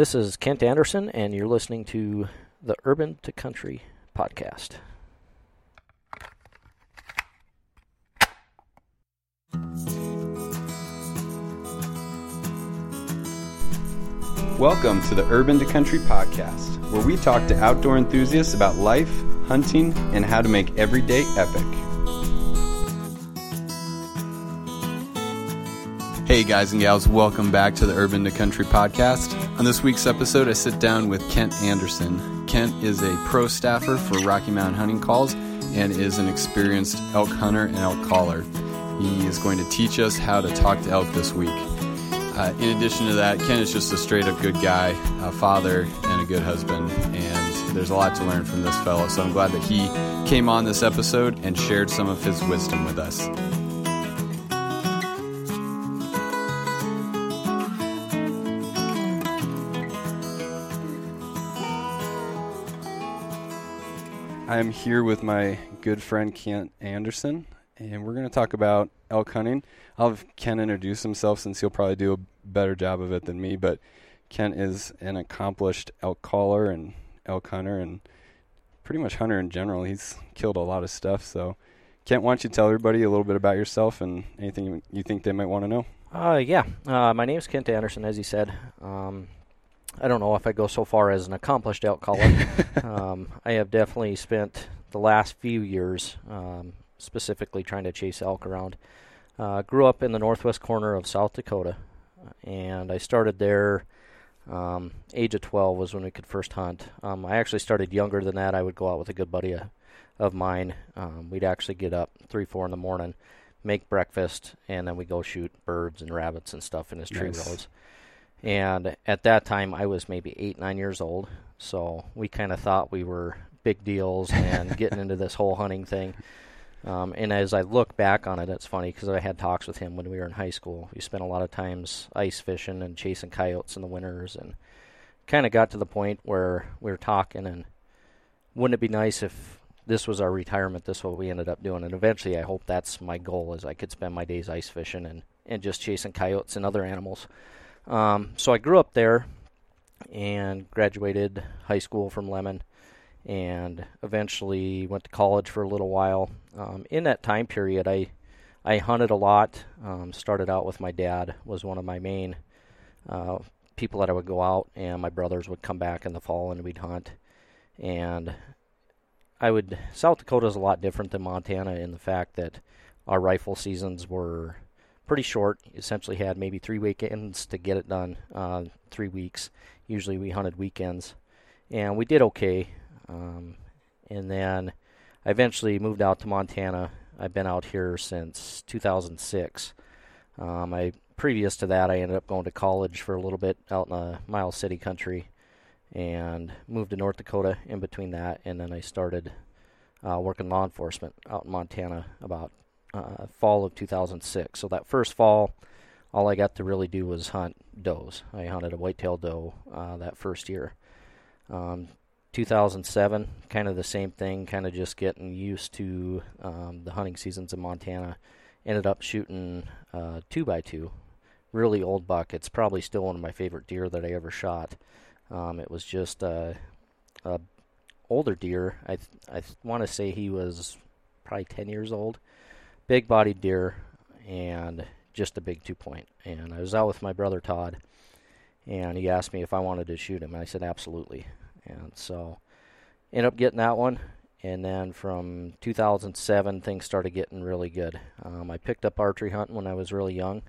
This is Kent Anderson, and you're listening to the Urban to Country podcast. Welcome to the Urban to Country podcast, where we talk to outdoor enthusiasts about life, hunting, and how to make every day epic. Hey guys and gals, welcome back to the Urban to Country podcast. On this week's episode, I sit down with Kent Anderson. Kent is a pro staffer for Rocky Mountain Hunting Calls and is an experienced elk hunter and elk caller. He is going to teach us how to talk to elk this week. Uh, in addition to that, Ken is just a straight up good guy, a father, and a good husband. And there's a lot to learn from this fellow. So I'm glad that he came on this episode and shared some of his wisdom with us. I'm here with my good friend Kent Anderson, and we're going to talk about elk hunting. I'll have Ken introduce himself since he'll probably do a better job of it than me. But Kent is an accomplished elk caller and elk hunter, and pretty much hunter in general. He's killed a lot of stuff. So, Kent, why don't you tell everybody a little bit about yourself and anything you think they might want to know? Uh, yeah, uh, my name is Kent Anderson, as he said. Um, I don't know if I go so far as an accomplished elk caller. um, I have definitely spent the last few years um, specifically trying to chase elk around. Uh, grew up in the northwest corner of South Dakota, and I started there. Um, age of 12 was when we could first hunt. Um, I actually started younger than that. I would go out with a good buddy of, of mine. Um, we'd actually get up three, four in the morning, make breakfast, and then we go shoot birds and rabbits and stuff in his tree Nice. rows. And at that time, I was maybe eight, nine years old. So we kind of thought we were big deals and getting into this whole hunting thing. Um, and as I look back on it, it's funny because I had talks with him when we were in high school. We spent a lot of times ice fishing and chasing coyotes in the winters, and kind of got to the point where we were talking. And wouldn't it be nice if this was our retirement? This is what we ended up doing. And eventually, I hope that's my goal: is I could spend my days ice fishing and and just chasing coyotes and other animals. Um, so I grew up there and graduated high school from Lemmon and eventually went to college for a little while. Um, in that time period, I I hunted a lot. Um, started out with my dad was one of my main uh, people that I would go out, and my brothers would come back in the fall and we'd hunt. And I would South Dakota is a lot different than Montana in the fact that our rifle seasons were pretty short. Essentially, had maybe three weekends to get it done. Uh, three weeks. Usually, we hunted weekends, and we did okay. Um, and then I eventually moved out to Montana. I've been out here since 2006. Um, I previous to that, I ended up going to college for a little bit out in the Miles City country, and moved to North Dakota in between that, and then I started uh, working law enforcement out in Montana about uh, fall of 2006. So that first fall, all I got to really do was hunt does. I hunted a whitetail doe uh, that first year. Um, 2007, kind of the same thing, kind of just getting used to um, the hunting seasons in Montana. Ended up shooting uh, two by two, really old buck. It's probably still one of my favorite deer that I ever shot. Um, it was just a, a older deer. I th- I th- want to say he was probably 10 years old. Big bodied deer and just a big two point. And I was out with my brother Todd, and he asked me if I wanted to shoot him, and I said absolutely. And so, ended up getting that one. And then from 2007, things started getting really good. Um, I picked up archery hunting when I was really young.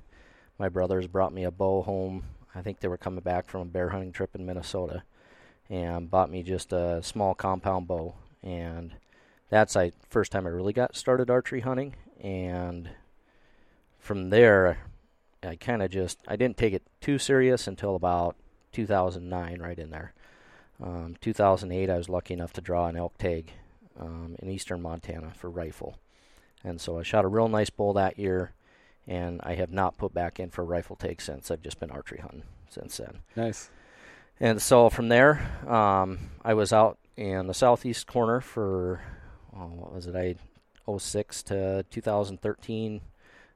My brothers brought me a bow home. I think they were coming back from a bear hunting trip in Minnesota, and bought me just a small compound bow. And that's I first time I really got started archery hunting. And from there, I kind of just I didn't take it too serious until about 2009, right in there. Um, 2008, I was lucky enough to draw an elk tag um, in eastern Montana for rifle, and so I shot a real nice bull that year, and I have not put back in for rifle tag since. I've just been archery hunting since then. Nice. And so from there, um, I was out in the southeast corner for oh, what was it? I 06 to 2013,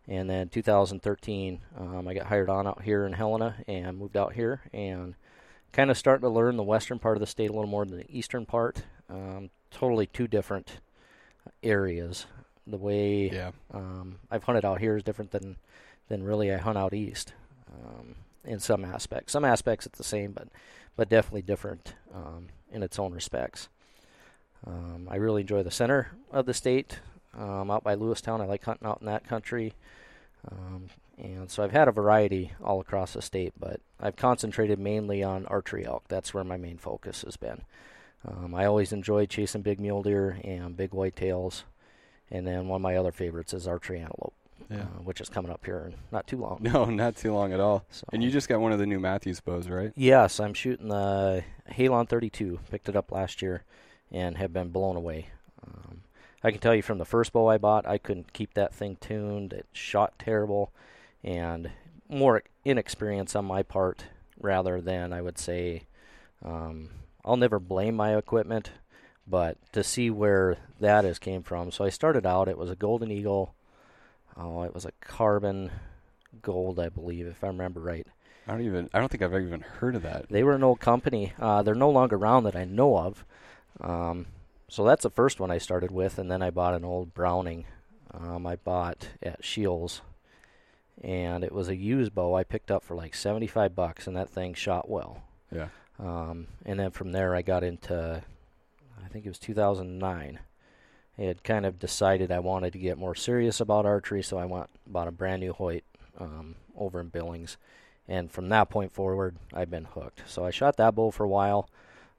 and then 2013, um, I got hired on out here in Helena and moved out here and kind of starting to learn the western part of the state a little more than the eastern part. Um, totally two different areas. The way Yeah. um, I've hunted out here is different than than really I hunt out east. Um, in some aspects, some aspects it's the same, but but definitely different um, in its own respects. Um, I really enjoy the center of the state, um, out by Lewistown. I like hunting out in that country, um, and so I've had a variety all across the state. But I've concentrated mainly on archery elk. That's where my main focus has been. Um, I always enjoyed chasing big mule deer and big whitetails, and then one of my other favorites is archery antelope, Yeah. uh, which is coming up here in not too long. No, not too long at all. So. And you just got one of the new Mathews bows, right? Yes, I'm shooting the Halon 32. Picked it up last year, and have been blown away. Um, I can tell you from the first bow I bought, I couldn't keep that thing tuned. It shot terrible, and more inexperience on my part rather than I would say. Um, I'll never blame my equipment, but to see where that has came from. So I started out. It was a Golden Eagle. Oh, it was a carbon gold, I believe, if I remember right. I don't even. I don't think I've ever even heard of that. They were an old company. Uh, they're no longer around that I know of. Um, so that's the first one I started with, and then I bought an old Browning. Um, I bought at Shields, and it was a used bow I picked up for like seventy-five bucks, and that thing shot well. Yeah. Um, and then from there, I got into, I think it was 2009. I had kind of decided I wanted to get more serious about archery, so I went bought a brand new Hoyt um, over in Billings, and from that point forward, I've been hooked. So I shot that bow for a while.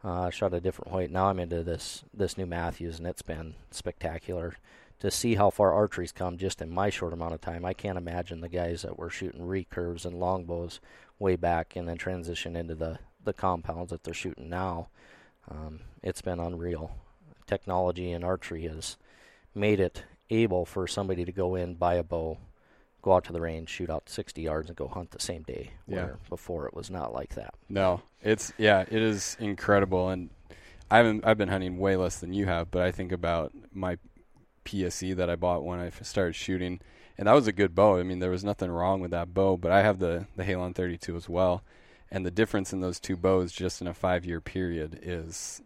Uh, shot a different weight. Now I'm into this this new Mathews, and it's been spectacular to see how far archery's come just in my short amount of time. I can't imagine the guys that were shooting recurves and longbows way back, and then transition into the the compounds that they're shooting now. Um, it's been unreal. Technology in archery has made it able for somebody to go in, buy a bow, go out to the range, shoot out 60 yards, and go hunt the same day. Yeah. Where before it was not like that. No, it's yeah, it is incredible, and I haven't. I've been hunting way less than you have, but I think about my PSE that I bought when I started shooting, and that was a good bow. I mean, there was nothing wrong with that bow, but I have the the Halon 32 as well, and the difference in those two bows just in a five year period is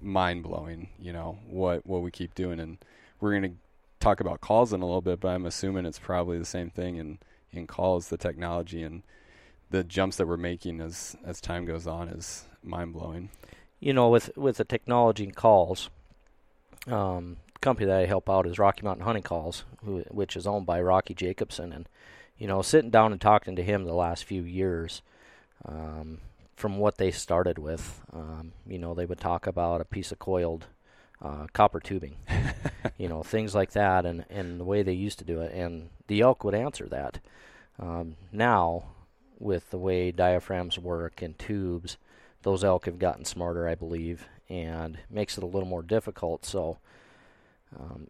mind blowing. You know what what we keep doing, and we're gonna talk about calls in a little bit, but I'm assuming it's probably the same thing in in calls, the technology and the jumps that we're making as as time goes on is mind blowing. You know, with with the technology and calls, um, company that I help out is Rocky Mountain Hunting Calls, who, which is owned by Rocky Jacobsen, and you know, sitting down and talking to him the last few years, um, from what they started with, um, you know, they would talk about a piece of coiled uh, copper tubing, you know, things like that, and and the way they used to do it, and the elk would answer that. Um, now, with the way diaphragms work and tubes, those elk have gotten smarter, I believe, and makes it a little more difficult. So, um,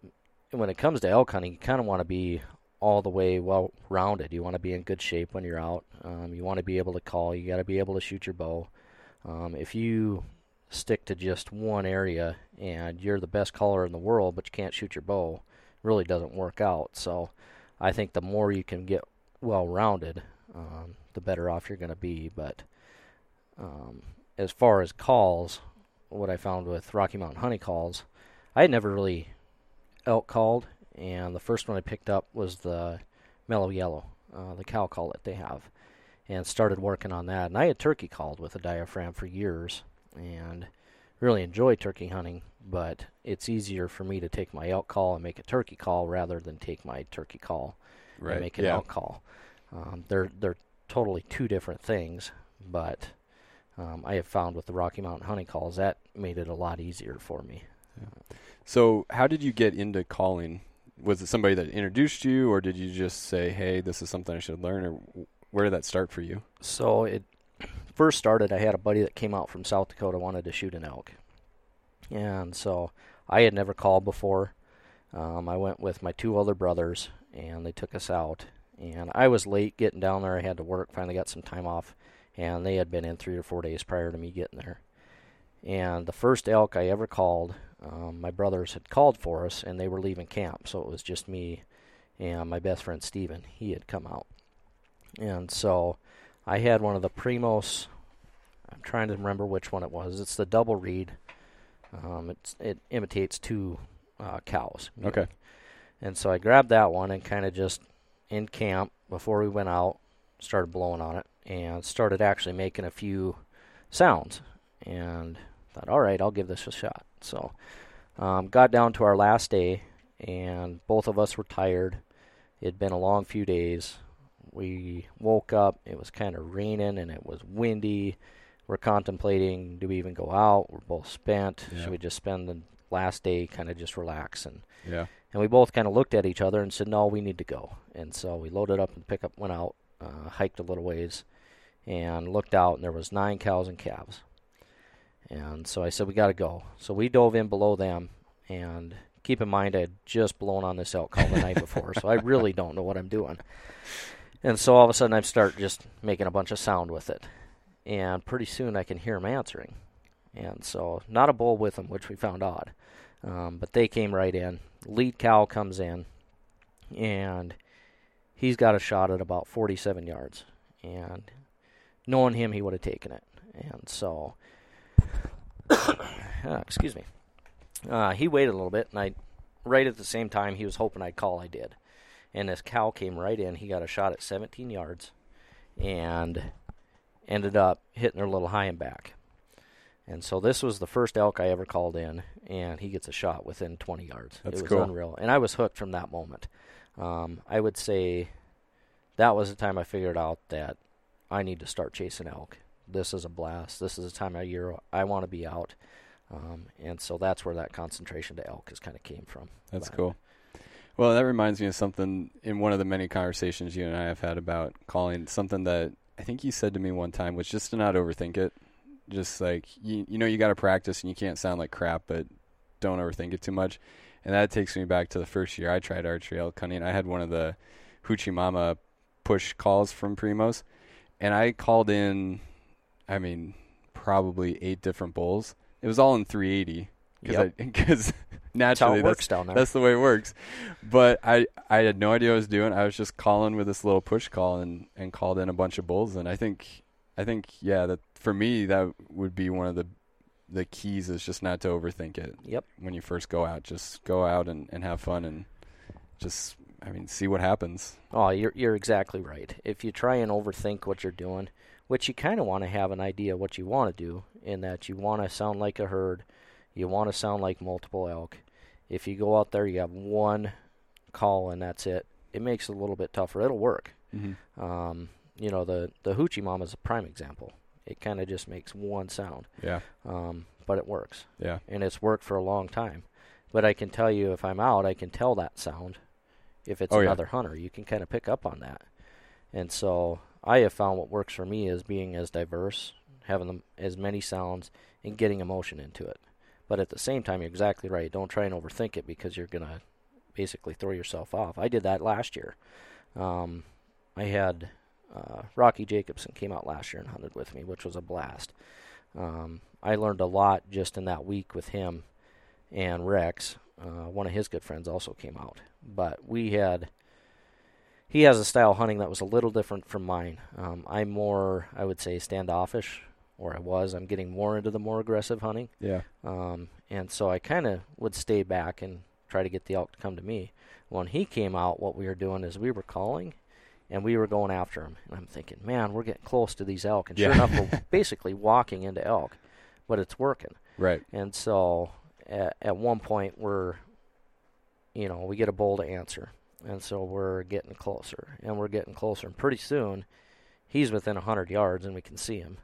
when it comes to elk hunting, you kind of want to be all the way well rounded. You want to be in good shape when you're out. Um, you want to be able to call. You got to be able to shoot your bow. Um, if you stick to just one area and you're the best caller in the world, but you can't shoot your bow, really doesn't work out. So, I think the more you can get well rounded, um, the better off you're going to be. But um, as far as calls, what I found with Rocky Mountain Hunting calls, I had never really elk called, and the first one I picked up was the Mellow Yellow, uh, the cow call that they have, and started working on that. And I had turkey called with a diaphragm for years, and really enjoy turkey hunting. But it's easier for me to take my elk call and make a turkey call rather than take my turkey call Right. and make an yeah. elk call. Um, they're they're totally two different things, but um, I have found with the Rocky Mountain hunting calls that made it a lot easier for me. So, how did you get into calling? Was it somebody that introduced you, or did you just say, "Hey, this is something I should learn," or where did that start for you? So it first started. I had a buddy that came out from South Dakota wanted to shoot an elk, and so I had never called before. Um, I went with my two other brothers, and they took us out. And I was late getting down there. I had to work. Finally got some time off, and they had been in three or four days prior to me getting there. And the first elk I ever called, um, my brothers had called for us, and they were leaving camp, so it was just me and my best friend Steven. He had come out, and so I had one of the Primos. I'm trying to remember which one it was. It's the double reed. Um, it's it imitates two uh, cows. Okay. And so I grabbed that one and kind of just in camp before we went out, started blowing on it and started actually making a few sounds. And thought, all right, I'll give this a shot. So um, got down to our last day, and both of us were tired. It had been a long few days. We woke up. It was kind of raining and it was windy. We're contemplating: do we even go out? We're both spent. Yeah. Should we just spend the last day kind of just relax and Yeah. and we both kind of looked at each other and said, "No, we need to go." And so we loaded up and pickup, went out, uh, hiked a little ways, and looked out, and there was nine cows and calves. And so I said, "We got to go." So we dove in below them, and keep in mind, I had just blown on this elk call the night before, so I really don't know what I'm doing. And so all of a sudden, I start just making a bunch of sound with it, and pretty soon I can hear him answering. And so, not a bull with them, which we found odd. Um, but they came right in. Lead cow comes in, and he's got a shot at about 47 yards. And knowing him, he would have taken it. And so, uh, excuse me. Uh, he waited a little bit, and I, right at the same time, he was hoping I'd call. I did, and this cow came right in. He got a shot at 17 yards, and ended up hitting her a little high and back. And so this was the first elk I ever called in, and he gets a shot within 20 yards. That's it was cool. unreal, and I was hooked from that moment. Um, I would say that was the time I figured out that I need to start chasing elk. This is a blast. This is the time of year I want to be out, um, and so that's where that concentration to elk is kind of came from. That's cool. Well, that reminds me of something in one of the many conversations you and I have had about calling. Something that I think you said to me one time was just to not overthink it. Just like you, you know, you got to practice and you can't sound like crap, but don't overthink it too much. And that takes me back to the first year I tried archery elk hunting. I had one of the Hoochie Mama push calls from Primos, and I called in. I mean, probably eight different bulls. It was all in 380 Yep. because how naturally that's works down there. that's the way it works. But I I had no idea what I was doing. I was just calling with this little push call and and called in a bunch of bulls. And I think I think yeah that for me that would be one of the the keys is just not to overthink it yep. when you first go out. Just go out and and have fun and just I mean see what happens. Oh, you're you're exactly right. If you try and overthink what you're doing, which you kind of want to have an idea what you want to do, in that you want to sound like a herd, you want to sound like multiple elk. If you go out there, you have one call and that's it. It makes it a little bit tougher. It'll work. Mm-hmm. Um, you know, the the hoochie mom is a prime example. It kind of just makes one sound, Yeah, um, but it works, yeah, and it's worked for a long time. But I can tell you, if I'm out, I can tell that sound. If it's Oh, yeah. another hunter, you can kind of pick up on that. And so I have found what works for me is being as diverse, having them as many sounds, and getting emotion into it. But at the same time, you're exactly right. Don't try and overthink it because you're gonna basically throw yourself off. I did that last year. Um, I had uh, Rocky Jacobsen came out last year and hunted with me, which was a blast. Um, I learned a lot just in that week with him and Rex. Uh, one of his good friends also came out, but we had. He has a style of hunting that was a little different from mine. Um, I'm more, I would say, standoffish, or I was. I'm getting more into the more aggressive hunting. yeah, Um, and so I kind of would stay back and try to get the elk to come to me. When he came out, what we were doing is we were calling and we were going after him. And I'm thinking, man, we're getting close to these elk. And sure enough, we're basically walking into elk, but it's working. right, And so at, at one point, we're, you know, we get a bull to answer. And so we're getting closer and we're getting closer. And pretty soon, he's within a 100 yards and we can see him.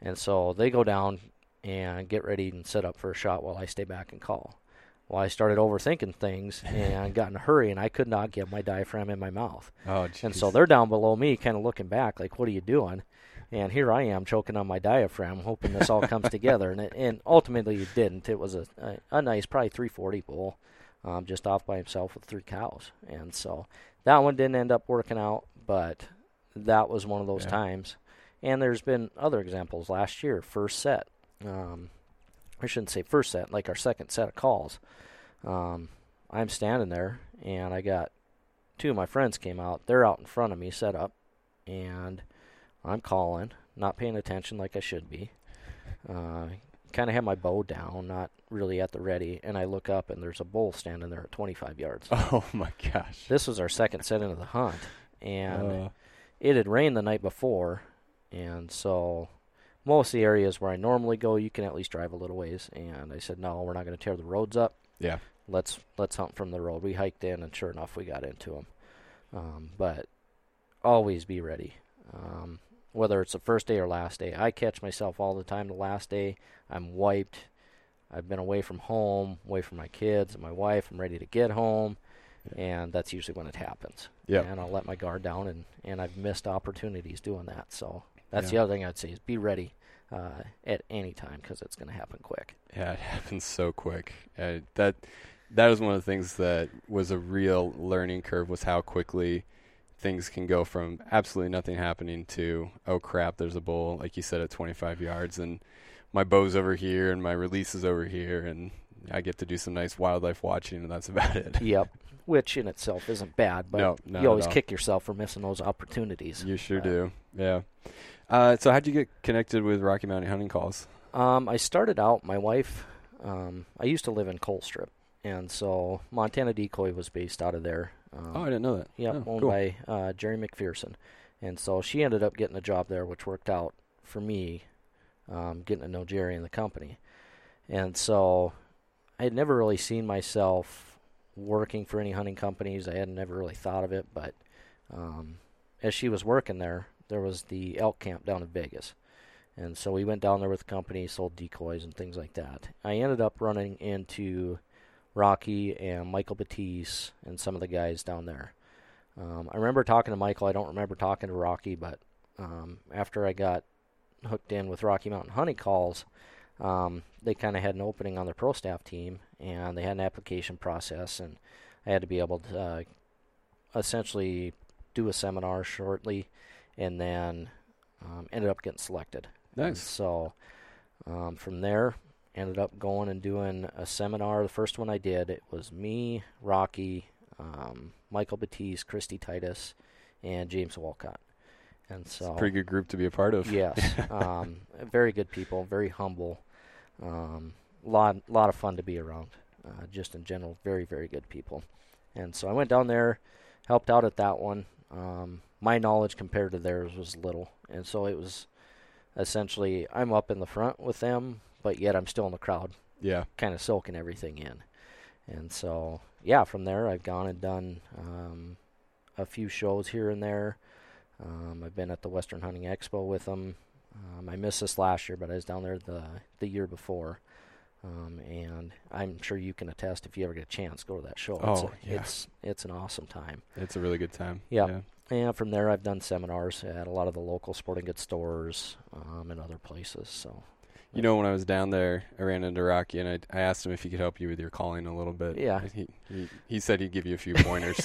And so they go down and get ready and set up for a shot while I stay back and call. Well, I started overthinking things and got in a hurry, and I could not get my diaphragm in my mouth. oh, And so they're down below me, kind of looking back, like, "What are you doing?" And here I am choking on my diaphragm, hoping this all comes together. And it, and ultimately, it didn't. It was a a, a nice, probably 340 bull, um, just off by himself with three cows. And so that one didn't end up working out, but that was one of those Yeah. times. And there's been other examples last year, first set. Um, I shouldn't say first set, like our second set of calls. Um, I'm standing there, and I got two of my friends came out. They're out in front of me, set up, and I'm calling. not paying attention like I should be. Uh, kind of have my bow down, not really at the ready, and I look up and there's a bull standing there at 25 yards. Oh my gosh. This was our second set into the hunt, and Uh, it had rained the night before, and so most of the areas where I normally go, you can at least drive a little ways. And I said, no, we're not going to tear the roads up. yeah. Let's let's hunt from the road. We hiked in, and sure enough, we got into them. Um, but always be ready. Um, whether it's the first day or last day, I catch myself all the time. The last day, I'm wiped. I've been away from home, away from my kids and my wife. I'm ready to get home, and that's usually when it happens Yeah. and I'll let my guard down, and, and I've missed opportunities doing that. So that's Yeah. the other thing I'd say is be ready uh, at any time because it's going to happen quick. Yeah, it happens so quick. Uh, that that was one of the things that was a real learning curve was how quickly things can go from absolutely nothing happening to oh crap, there's a bull like you said at 25 yards and my bow's over here and my release is over here and I get to do some nice wildlife watching and that's about it. Yep. Which in itself isn't bad, but No, you always kick yourself for missing those opportunities. You sure Uh, do. Yeah. Uh, so how'd you get connected with Rocky Mountain Hunting Calls? Um, I started out. My wife. Um, I used to live in Colstrip, and so Montana Decoy was based out of there. Um, Oh, I didn't know that. Yeah, Oh, owned cool. by uh, Jerry McPherson. And so she ended up getting a job there, which worked out for me, um, getting to know Jerry and the company. And so I had never really seen myself working for any hunting companies. I had never really thought of it, but um, as she was working there, there was the elk camp down in Vegas. And so we went down there with the company, sold decoys and things like that. I ended up running into Rocky and Michael Batiste and some of the guys down there. Um, I remember talking to Michael. I don't remember talking to Rocky, but um, after I got hooked in with Rocky Mountain Hunting Calls, um, they kind of had an opening on their pro staff team, and they had an application process, and I had to be able to uh, essentially do a seminar shortly, and then um, ended up getting selected. And Nice. so um, from there, ended up going and doing a seminar. The first one I did, it was me, Rocky, um, Michael Batiste, Kristy Titus, and James Walcott. And so, Pretty good group to be a part of. yes, um, very good people, very humble, um, lot lot of fun to be around. Uh, just in general, very very good people. And so I went down there, helped out at that one. Um, my knowledge compared to theirs was little, and so it was essentially I'm up in the front with them, but yet I'm still in the crowd, Yeah. kind of soaking everything in. And so, yeah, from there I've gone and done um, a few shows here and there. Um, I've been at the Western Hunting Expo with them. Um, I missed this last year, but I was down there the the year before. Um, and I'm sure you can attest if you ever get a chance, go to that show. it's, Oh, a, yeah. it's it's an awesome time. It's a really good time. Yeah. And from there, I've done seminars at a lot of the local sporting goods stores um, and other places. So You know, when I was down there, I ran into Rocky and I, I asked him if he could help you with your calling a little bit. Yeah. He, he, he said he'd give you a few pointers.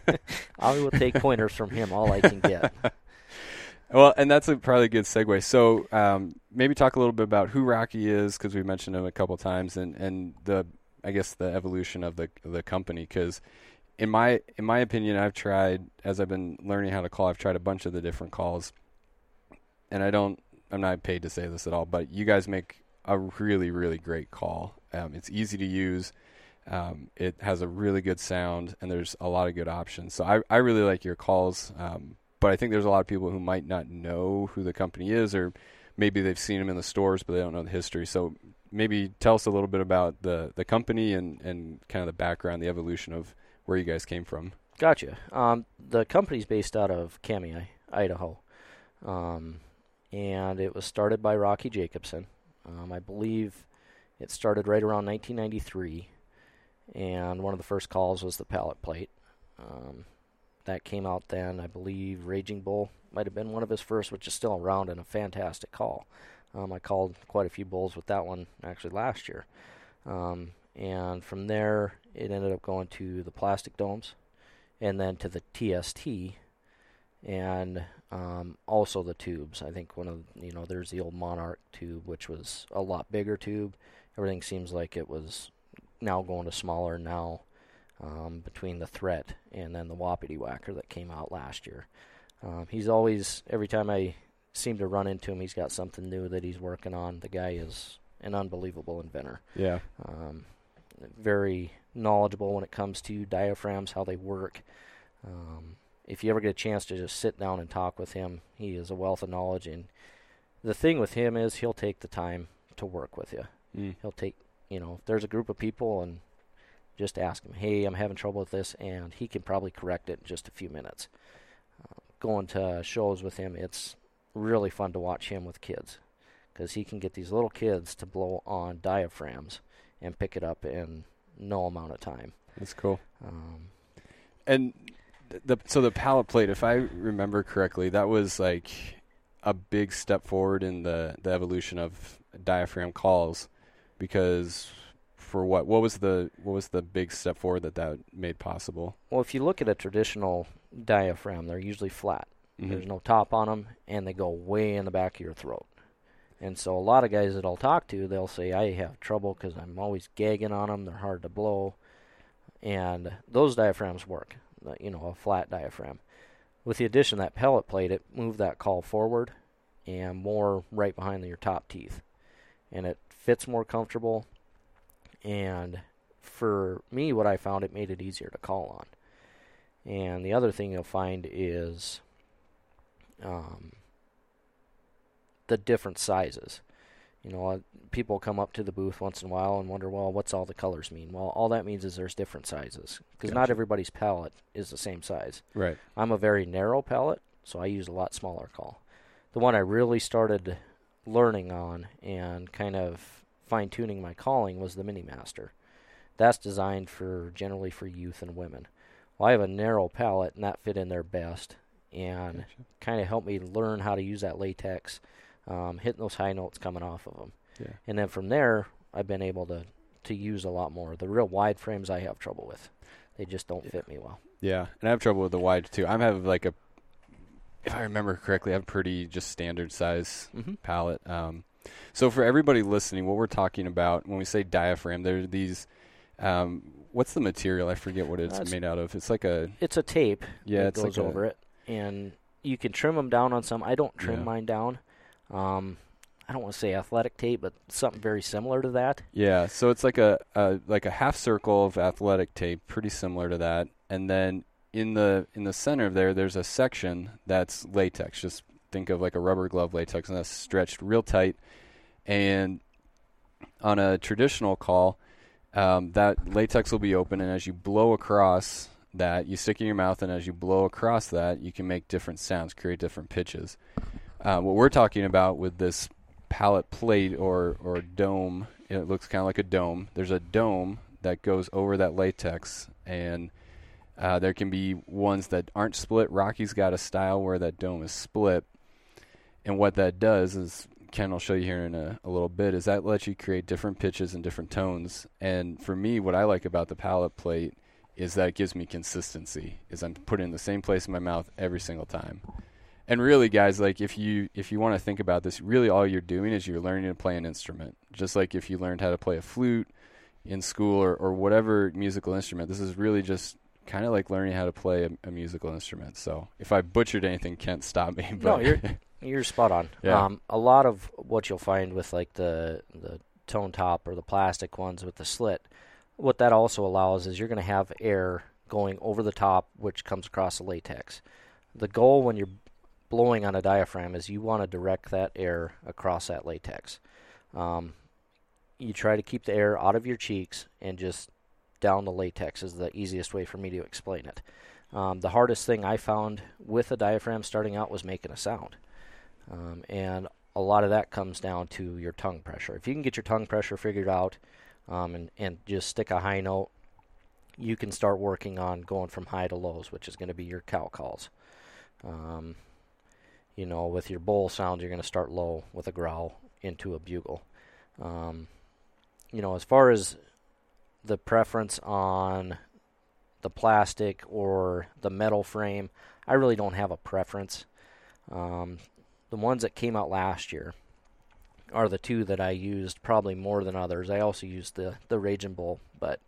I will take pointers from him, all I can get. well, and that's a probably a good segue. So um, maybe talk a little bit about who Rocky is because we mentioned him a couple times and, and the I guess the evolution of the the company. Because in my in my opinion I've tried as I've been learning how to call I've tried a bunch of the different calls. And I don't I'm not paid to say this at all but you guys make a really really great call. Um, it's easy to use. Um, it has a really good sound and there's a lot of good options. So I, I really like your calls. Um, but I think there's a lot of people who might not know who the company is or maybe they've seen them in the stores but they don't know the history so maybe tell us a little bit about the the company and and kind of the background the evolution of where you guys came from Gotcha. Um, the company's based out of Kamiah, Idaho, um, and it was started by Rocky Jacobsen. Um, I believe it started right around 1993, and one of the first calls was the Palate Plate. Um, that came out then. I believe Raging Bull might have been one of his first, which is still around and a fantastic call. Um, I called quite a few bulls with that one actually last year. Um, and from there, it ended up going to the plastic domes and then to the TST, and um, also the tubes. I think one of you know there's the old Monarch tube, which was a lot bigger tube. Everything seems like it was now going to smaller now. Um, between the threat and then the Wapiti Whacker that came out last year, um, he's always every time I seem to run into him, he's got something new that he's working on. The guy is an unbelievable inventor. Yeah. Um, very knowledgeable when it comes to diaphragms, how they work. Um, if you ever get a chance to just sit down and talk with him, he is a wealth of knowledge. And the thing with him is he'll take the time to work with you. Mm. He'll take, you know, if there's a group of people and just ask him, hey, I'm having trouble with this, and he can probably correct it in just a few minutes. Uh, going to shows with him, it's really fun to watch him with kids because he can get these little kids to blow on diaphragms and pick it up in no amount of time. That's cool. Um, And the so the Palate Plate, if I remember correctly, that was like a big step forward in the the evolution of diaphragm calls, because for what what was the what was the big step forward that that made possible? well, if you look at a traditional diaphragm, they're usually flat. Mhm. There's no top on them, and they go way in the back of your throat. And so a lot of guys that I'll talk to, they'll say, I have trouble because I'm always gagging on them. They're hard to blow. And those diaphragms work, you know, a flat diaphragm. With the addition of that Palate Plate, it moved that call forward and more right behind your top teeth. And it fits more comfortable. And for me, what I found, it made it easier to call on. And the other thing you'll find is um, the different sizes. You know, uh, people come up to the booth once in a while and wonder, well, what's all the colors mean? Well, all that means is there's different sizes because not everybody's palate is the same size. Right. I'm a very narrow palate, so I use a lot smaller call. The one I really started learning on and kind of fine tuning my calling was the Mini Master. That's designed for generally for youth and women. Well, I have a narrow palate, and that fit in there best, and Gotcha. kind of helped me learn how to use that latex, um, hitting those high notes coming off of them. Yeah. And then from there, I've been able to to use a lot more. The real wide frames I have trouble with; they just don't Yeah. fit me well. Yeah, and I have trouble with the wide too. I have like a, if I remember correctly, I have a pretty just standard size Mm-hmm. palate. Um, so for everybody listening, what we're talking about when we say diaphragm, there are these. Um, what's the material? I forget what it's That's- made out of. It's like a It's a tape. yeah, that it's goes like a- over it, and you can trim them down on some. I don't trim Yeah. mine down. Um, I don't want to say athletic tape, but something very similar to that. Yeah, so it's like a, a like a half circle of athletic tape, pretty similar to that, and then in the in the center of there, there's a section that's latex. Just think of like a rubber glove latex, and that's stretched real tight. And on a traditional call, um, that latex will be open, and as you blow across that, you stick in your mouth, and as you blow across that, you can make different sounds, create different pitches. Uh, what we're talking about with this Palate Plate or or dome, it looks kind of like a dome. There's a dome that goes over that latex, and uh, there can be ones that aren't split. Rocky's got a style where that dome is split, and what that does is Ken will show you here in a, a little bit is that lets you create different pitches and different tones. And for me, what I like about the Palate Plate is that it gives me consistency. Is I'm putting in the same place in my mouth every single time. And really, guys, like if you if you want to think about this, really all you're doing is you're learning to play an instrument. Just like if you learned how to play a flute in school or, or whatever musical instrument, this is really just kind of like learning how to play a, a musical instrument. So if I butchered anything, Kent, stop me. But No, you're you're spot on. Yeah. Um, a lot of what you'll find with like the the tone top or the plastic ones with the slit, what that also allows is you're going to have air going over the top, which comes across the latex. The goal when you're blowing on a diaphragm is you want to direct that air across that latex. Um, you try to keep the air out of your cheeks and just down the latex is the easiest way for me to explain it. Um, the hardest thing I found with a diaphragm starting out was making a sound. Um, and a lot of that comes down to your tongue pressure. If you can get your tongue pressure figured out um, and, and just stick a high note, you can start working on going from high to lows, which is going to be your cow calls. Um, you know, with your bowl sound, you're going to start low with a growl into a bugle. Um, you know, as far as the preference on the plastic or the metal frame, I really don't have a preference. Um, the ones that came out last year are the two that I used probably more than others. I also used the the Raging Bull, but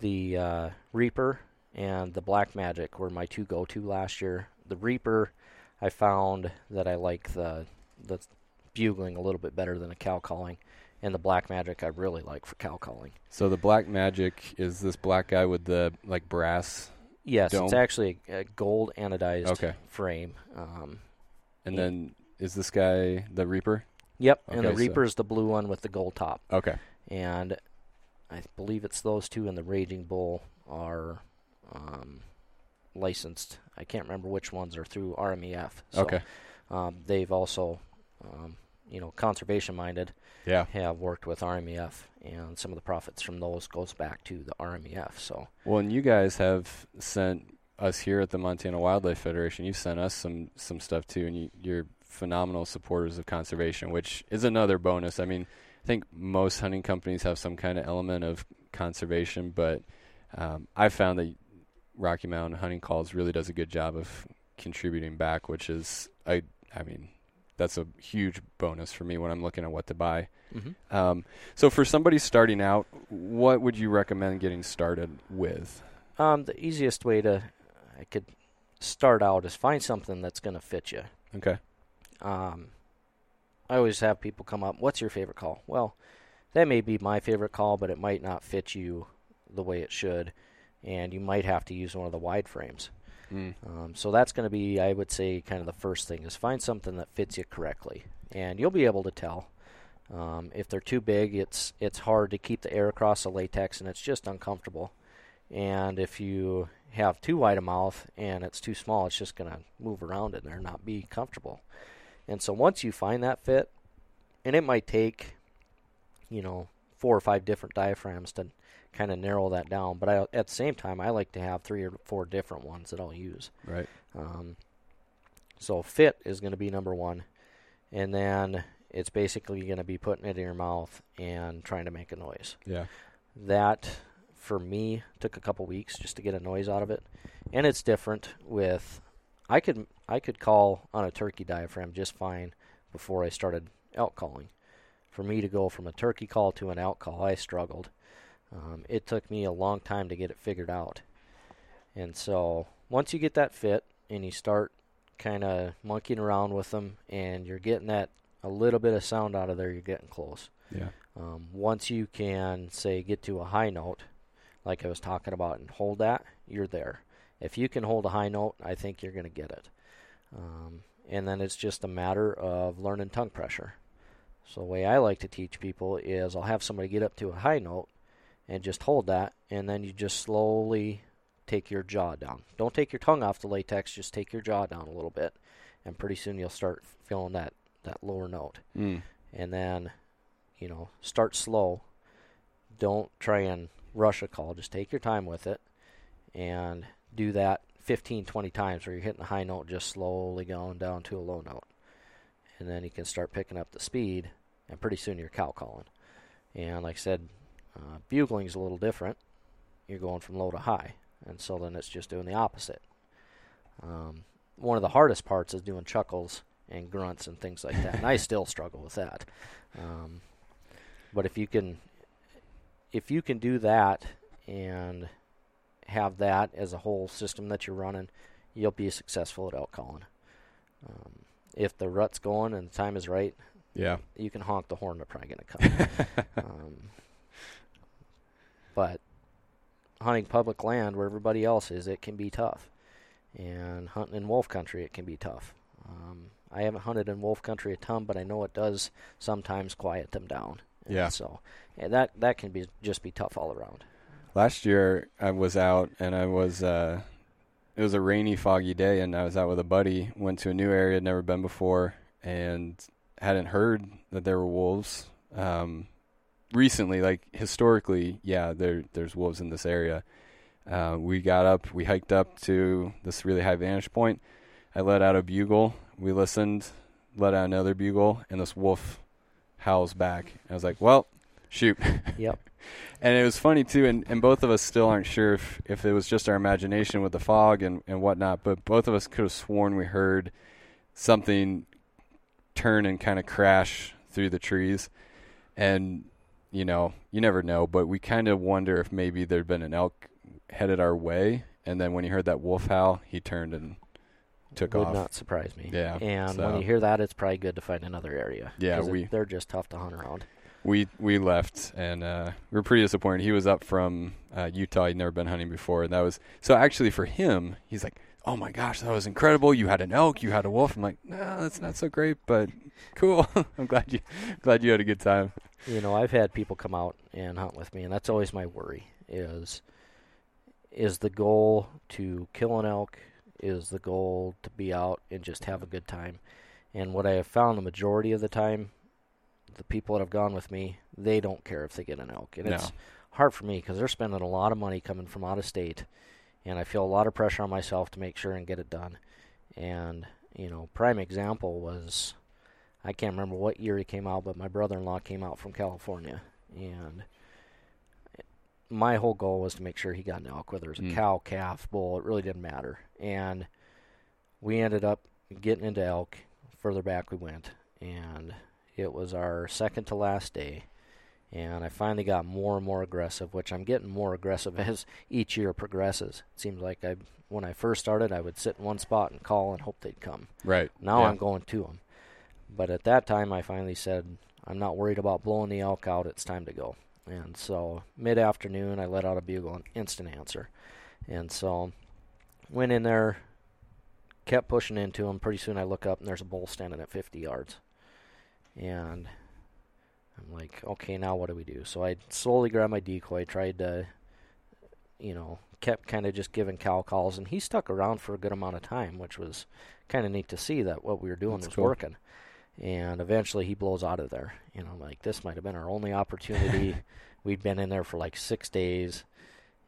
the uh, Reaper and the Black Magic were my two go-to last year. The Reaper, I found that I like the the bugling a little bit better than a cow calling, and the black magic I really like for cow calling. So the black magic is this black guy with the like brass. Yes, Dome? it's actually a, a gold anodized Okay. frame. Um, And then is this guy the Reaper? yep, and the Okay, so- Reaper is the blue one with the gold top, Okay. and I believe it's those two and the Raging Bull are um, licensed. I can't remember which ones are through RMEF. So, okay. Um, they've also, um, you know, conservation minded, Yeah. have worked with RMEF, and some of the profits from those goes back to the RMEF. So Well, and you guys have sent us here at the Montana Wildlife Federation. You've sent us some some stuff too, and you, you're phenomenal supporters of conservation, which is another bonus. I mean, I think most hunting companies have some kind of element of conservation, but um, I found that Rocky Mountain Hunting Calls really does a good job of contributing back, which is I I mean that's a huge bonus for me when I'm looking at what to buy. Um, so for somebody starting out, what would you recommend getting started with? um, the easiest way to I could start out is find something that's going to fit you. Okay. Um, I always have people come up, "What's your favorite call?" Well, that may be my favorite call, but it might not fit you the way it should, and you might have to use one of the wide frames. Mm. Um, so that's going to be, I would say, kind of the first thing is find something that fits you correctly, and you'll be able to tell. Um, if they're too big, it's it's hard to keep the air across the latex, and it's just uncomfortable. And if you have too wide a mouth and it's too small, it's just going to move around in there and not be comfortable. And so once you find that fit, and it might take, you know, four or five different diaphragms to kind of narrow that down. But I, at the same time, I like to have three or four different ones that I'll use. Right. Um, so fit is going to be number one, and then it's basically going to be putting it in your mouth and trying to make a noise. Yeah. That for me took a couple weeks just to get a noise out of it, and it's different with. I could I could call on a turkey diaphragm just fine before I started elk calling. For me to go from a turkey call to an elk call, I struggled. Um, it took me a long time to get it figured out. And so once you get that fit and you start kind of monkeying around with them and you're getting that a little bit of sound out of there, you're getting close. Yeah. Um, once you can say get to a high note, like I was talking about, and hold that, you're there. If you can hold a high note, I think you're going to get it. Um, and then it's just a matter of learning tongue pressure. So the way I like to teach people is I'll have somebody get up to a high note and just hold that, and then you just slowly take your jaw down. Don't take your tongue off the latex, just take your jaw down a little bit, and pretty soon you'll start feeling that, that lower note. Mm. And then, you know, start slow. Don't try and rush a call. Just take your time with it and do that 15, 20 times where you're hitting a high note, just slowly going down to a low note. And then you can start picking up the speed, and pretty soon you're cow calling. And like I said, uh, bugling is a little different. You're going from low to high, and so then it's just doing the opposite. Um, one of the hardest parts is doing chuckles and grunts and things like that, and I still struggle with that. Um, but if you can, if you can do that and have that as a whole system that you're running, you'll be successful at elk calling. Um, if the rut's going and the time is right, Yeah. you can honk the horn. They're probably going to come. um, but hunting public land where everybody else is, it can be tough. And hunting in wolf country, it can be tough. Um, I haven't hunted in wolf country a ton, but I know it does sometimes quiet them down. And Yeah. So yeah, that that can be just be tough all around. Last year I was out and I was uh it was a rainy, foggy day and I was out with a buddy, went to a new area, never been before, and hadn't heard that there were wolves. Um recently, like historically, yeah, there there's wolves in this area. Uh, we got up, we hiked up to this really high vantage point. I let out a bugle. We listened, let out another bugle, and this wolf howls back. I was like, "Well, shoot." Yep. And it was funny too, and, and both of us still aren't sure if, if it was just our imagination with the fog and, and whatnot, but both of us could have sworn we heard something turn and kind of crash through the trees. And, you know, you never know, but we kind of wonder if maybe there'd been an elk headed our way. And then when he heard that wolf howl, he turned and took would off. not surprise me. Yeah, And so- when you hear that, it's probably good to find another area. Yeah, 'cause it- we- they're just tough to hunt around. We we left and uh, we were pretty disappointed. He was up from uh, Utah. He'd never been hunting before, and that was so. Actually, for him, he's like, "Oh my gosh, that was incredible! You had an elk, you had a wolf." I'm like, "No, that's not so great, but cool. I'm glad you glad you had a good time." You know, I've had people come out and hunt with me, and that's always my worry. Is is the goal to kill an elk? Is the goal to be out and just have a good time? And what I have found the majority of the time, the people that have gone with me, they don't care if they get an elk, and No. it's hard for me because they're spending a lot of money coming from out of state, and I feel a lot of pressure on myself to make sure and get it done. And you know, prime example was I can't remember what year he came out, but my brother-in-law came out from California, and my whole goal was to make sure he got an elk, whether it was a Mm. cow, calf, bull, it really didn't matter. And we ended up getting into elk. Further back we went, and it was our second to last day. And I finally got more and more aggressive, which I'm getting more aggressive as each year progresses. It seems like I, when I first started, I would sit in one spot and call and hope they'd come. Right Now Yeah. I'm going to them. But at that time, I finally said, I'm not worried about blowing the elk out. It's time to go. And so mid afternoon, I let out a bugle and instant answer. And so went in there, kept pushing into him. Pretty soon I look up and there's a bull standing at 50 yards. And I'm like, okay, now what do we do? So I slowly grabbed my decoy, tried to, you know, kept kind of just giving cow calls. And he stuck around for a good amount of time, which was kind of neat to see that what we were doing That's was cool. working. And eventually he blows out of there. You know, like this might have been our only opportunity. We'd been in there for like six days.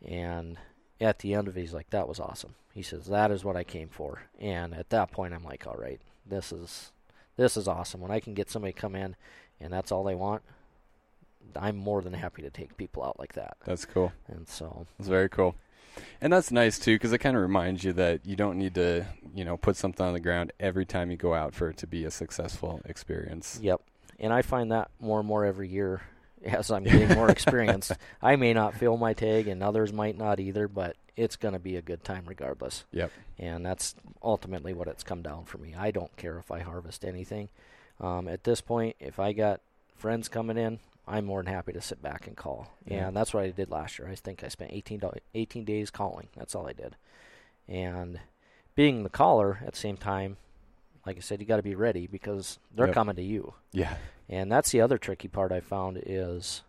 And at the end of it, he's like, that was awesome. He says, that is what I came for. And at that point, I'm like, all right, this is this is awesome. When I can get somebody to come in and that's all they want, I'm more than happy to take people out like that. That's cool. And so, it's very cool. And that's nice too, because it kind of reminds you that you don't need to, you know, put something on the ground every time you go out for it to be a successful experience. Yep. And I find that more and more every year as I'm getting more experienced. I may not feel my tag and others might not either, but it's going to be a good time regardless. Yep. And that's ultimately what it's come down for me. I don't care if I harvest anything. Um, at this point, if I got friends coming in, I'm more than happy to sit back and call. Yeah. And that's what I did last year. I think I spent 18, 18 days calling. That's all I did. And being the caller at the same time, like I said, you got to be ready because they're Yep. coming to you. Yeah. And that's the other tricky part I found is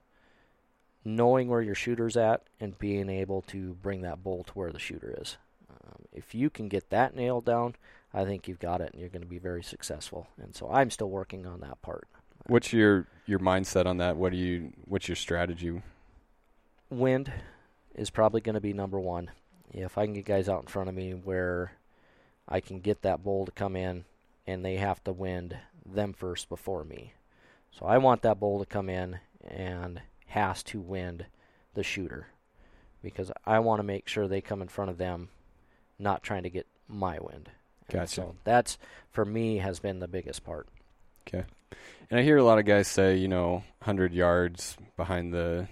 knowing where your shooter's at and being able to bring that bull to where the shooter is. Um, if you can get that nailed down, I think you've got it and you're going to be very successful. And so I'm still working on that part. What's your your mindset on that? What do you? What's your strategy? Wind is probably going to be number one. If I can get guys out in front of me where I can get that bull to come in and they have to wind them first before me. So I want that bull to come in and has to wind the shooter because I want to make sure they come in front of them, not trying to get my wind. Gotcha. So that's for me has been the biggest part. Okay. And I hear a lot of guys say, you know, hundred yards behind the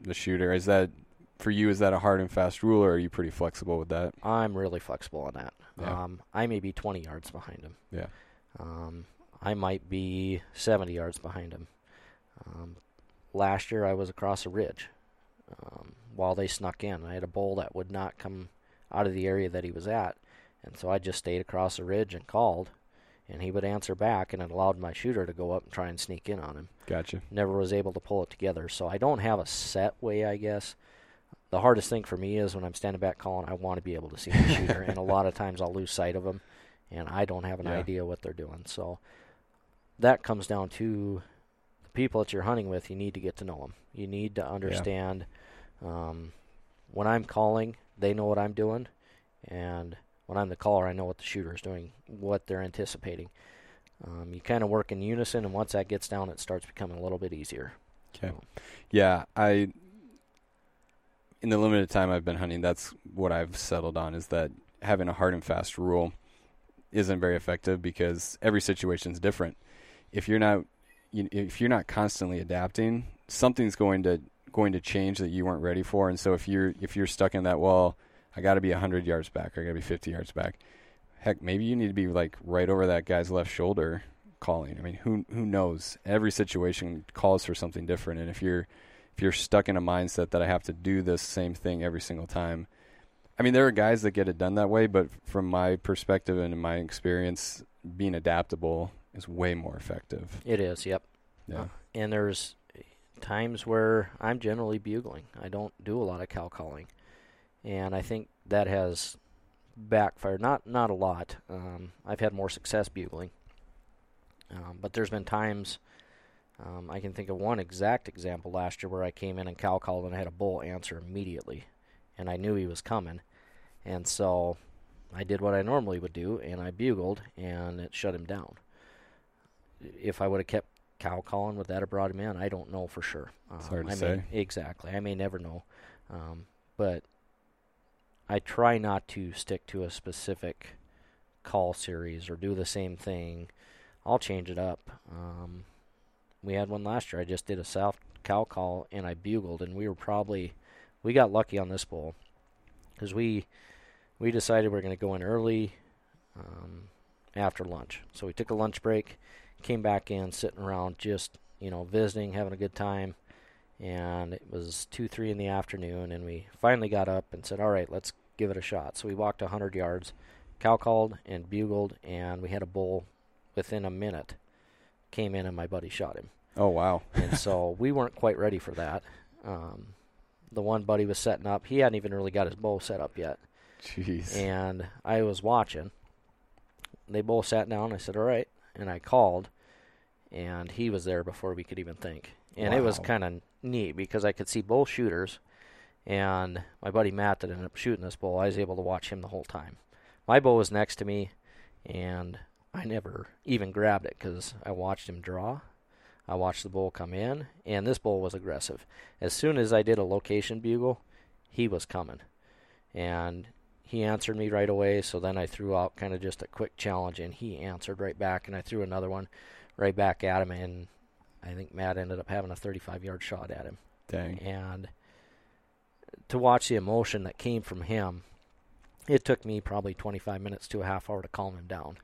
the shooter. Is that for you? Is that a hard and fast rule, or are you pretty flexible with that? I'm really flexible on that. Yeah. Um, I may be 20 yards behind him. Yeah. Um, I might be 70 yards behind him. Um, last year I was across a ridge um, while they snuck in. I had a bull that would not come out of the area that he was at, and so I just stayed across the ridge and called, and he would answer back, and it allowed my shooter to go up and try and sneak in on him. Gotcha. Never was able to pull it together, so I don't have a set way, I guess. The hardest thing for me is when I'm standing back calling, I want to be able to see the shooter, and a lot of times I'll lose sight of them, and I don't have an Yeah. idea what they're doing. So that comes down to the people that you're hunting with. You need to get to know them. You need to understand. Um, when I'm calling, they know what I'm doing, and when I'm the caller, I know what the shooter is doing, what they're anticipating. Um, you kind of work in unison, and once that gets down, it starts becoming a little bit easier. Okay. Yeah, I in the limited time I've been hunting, that's what I've settled on is that having a hard and fast rule isn't very effective because every situation is different. If you're not if you're not constantly adapting, something's going to going to change that you weren't ready for. And so if you're if you're stuck in that well, I got to be 100 yards back, I got to be 50 yards back. heck, maybe you need to be like right over that guy's left shoulder calling. I mean, who who knows? Every situation calls for something different, and if you're if you're stuck in a mindset that I have to do this same thing every single time, I mean, there are guys that get it done that way, but from my perspective and in my experience, being adaptable is way more effective. It is, yep. Yeah. Uh, and there's times where I'm generally bugling. I don't do a lot of cow calling, and I think that has backfired. Not not a lot. Um, I've had more success bugling, um, but there's been times. Um, I can think of one exact example last year where I came in and cow called and I had a bull answer immediately, and I knew he was coming, and so I did what I normally would do and I bugled and it shut him down. If I would have kept cow calling, would that have brought him in? I don't know for sure. It's hard to I say. May, exactly. I may never know, um, but I try not to stick to a specific call series or do the same thing. I'll change it up. Um, we had one last year. I just did a south cow call and I bugled, and we were probably we got lucky on this bull because we we decided we are going to go in early um, after lunch. So we took a lunch break, came back in, sitting around, just you know visiting, having a good time. And it was two, three in the afternoon, and we finally got up and said, "All right, let's give it a shot." So we walked a hundred yards, cow called and bugled, and we had a bull within a minute. Came in and my buddy shot him. Oh wow. and so we weren't quite ready for that. Um, the one buddy was setting up. He hadn't even really got his bow set up yet. Jeez. And I was watching. They both sat down. I said, "All right," and I called, and he was there before we could even think. And it was kind of neat because I could see both shooters, and my buddy Matt that ended up shooting this bull. I was able to watch him the whole time. My bow was next to me, and I never even grabbed it because I watched him draw. I watched the bull come in, and this bull was aggressive. As soon as I did a location bugle, he was coming. And he answered me right away, so then I threw out kind of just a quick challenge, and he answered right back, and I threw another one right back at him, and I think Matt ended up having a 35 yard shot at him. Dang. And to watch the emotion that came from him, it took me probably 25 minutes to a half hour to calm him down.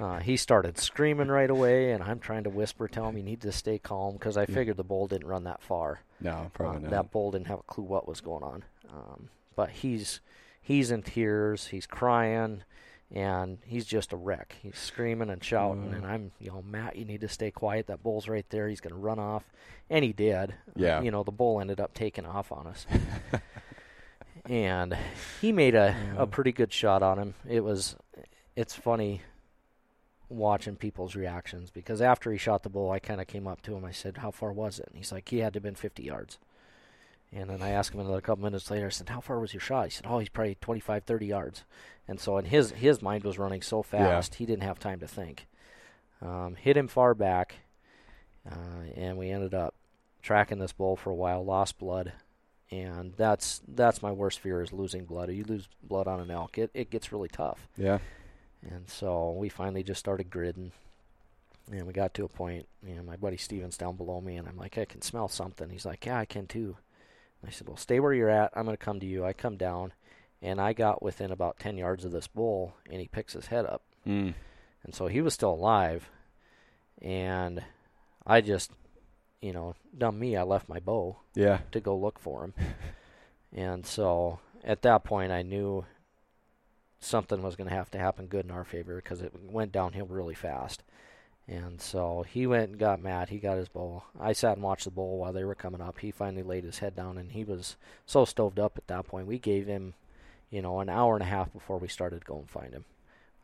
Uh, he started screaming right away, and I'm trying to whisper, tell him you need to stay calm because I Yeah. figured the bull didn't run that far. No, probably Uh, not. That bull didn't have a clue what was going on. Um, but he's he's in tears, he's crying, and he's just a wreck. He's screaming and shouting, Mm. and I'm, you know, Matt, you need to stay quiet. That bull's right there. He's going to run off, and he did. Yeah. You know, the bull ended up taking off on us. and he made a, Yeah. a pretty good shot on him. It was, it's funny watching people's reactions because after he shot the bull, I kind of came up to him. I said, "How far was it?" And he's like, "He had to have been 50 yards." And then I asked him another couple minutes later. I said, "How far was your shot?" He said, "Oh, he's probably 25, 30 yards." And so, in his his mind was running so fast, he didn't have time to think. Um, hit him far back, uh, and we ended up tracking this bull for a while. Lost blood, and that's that's my worst fear is losing blood. You lose blood on an elk, it it gets really tough. yeah. And so we finally just started gridding. And we got to a point. and my buddy Steven's down below me, and I'm like, I can smell something. He's like, Yeah, I can too. I said, Well, stay where you're at. I'm going to come to you. I come down, and I got within about 10 yards of this bull, and he picks his head up. Mm. And so he was still alive, and I just, you know, dumb me, I left my bow Yeah. to go look for him. and so at that point, I knew something was going to have to happen good in our favor because it went downhill really fast. And so he went and got Matt. He got his bow. I sat and watched the bull while they were coming up. He finally laid his head down, and he was so stoved up at that point. We gave him, you know, an hour and a half before we started to go and find him.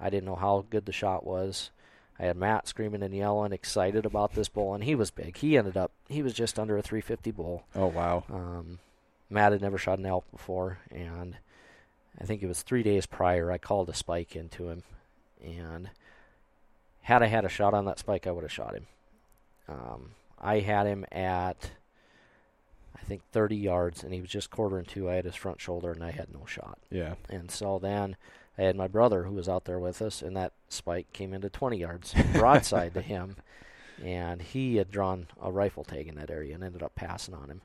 I didn't know how good the shot was. I had Matt screaming and yelling, excited about this bull, and he was big. He ended up, he was just under a 350 bull. Oh wow. Um, Matt had never shot an elk before, and I think it was three days prior. I called a spike into him, and had I had a shot on that spike, I would have shot him. Um, I had him at, I think, 30 yards, and he was just quartering to. I had his front shoulder, and I had no shot. Yeah. And so then I had my brother who was out there with us, and that spike came into 20 yards broadside to him. And he had drawn a rifle tag in that area and ended up passing on him.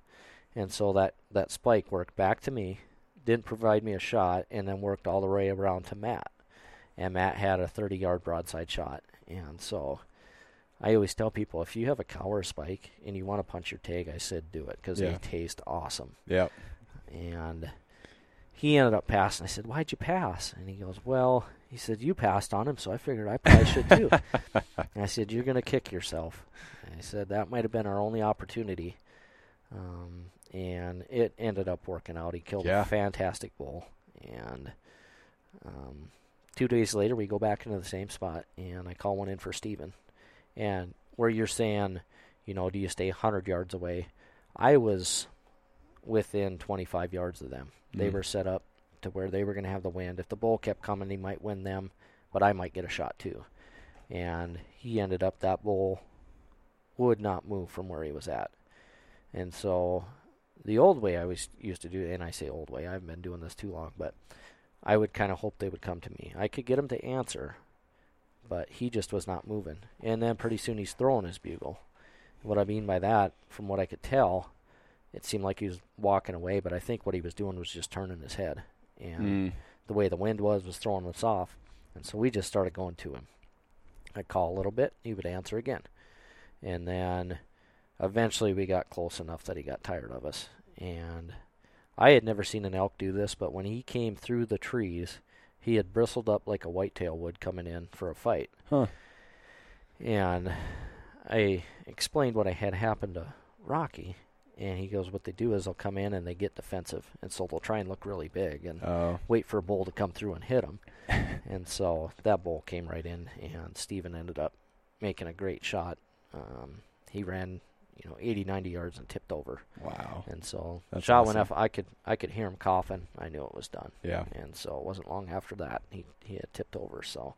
And so that, that spike worked back to me, didn't provide me a shot, and then worked all the way around to Matt. and Matt had a 30 yard broadside shot. And so I always tell people if you have a cow or a spike and you want to punch your tag, I said do it because Yeah. they taste awesome. Yep. And he ended up passing. I said, Why'd you pass? And he goes, Well, he said, You passed on him, so I figured I probably should too. and I said, You're going to kick yourself. And I said, That might have been our only opportunity. Um, and it ended up working out. He killed Yeah. a fantastic bull. And um, two days later, we go back into the same spot, and I call one in for Steven. And where you're saying, you know, do you stay 100 yards away? I was within 25 yards of them. They Mm. were set up to where they were going to have the wind. If the bull kept coming, he might win them, but I might get a shot too. And he ended up, that bull would not move from where he was at. And so the old way I was used to do, and I say old way, I haven't been doing this too long, but I would kind of hope they would come to me. I could get him to answer, but he just was not moving. And then pretty soon he's throwing his bugle. What I mean by that, from what I could tell, it seemed like he was walking away, but I think what he was doing was just turning his head. And Mm. the way the wind was was throwing us off. And so we just started going to him. I'd call a little bit, he would answer again. And then eventually we got close enough that he got tired of us. And I had never seen an elk do this, but when he came through the trees, he had bristled up like a whitetail would coming in for a fight. Huh. And I explained what I had happened to Rocky, and he goes, "What they do is they'll come in and they get defensive, and so they'll try and look really big and Oh. wait for a bull to come through and hit them. and so that bull came right in, and Steven ended up making a great shot. Um, he ran, you know, 80, 90 yards and tipped over, Wow. and so That's shot awesome. went off. I could I could hear him coughing. I knew it was done. Yeah. And so it wasn't long after that he he had tipped over. So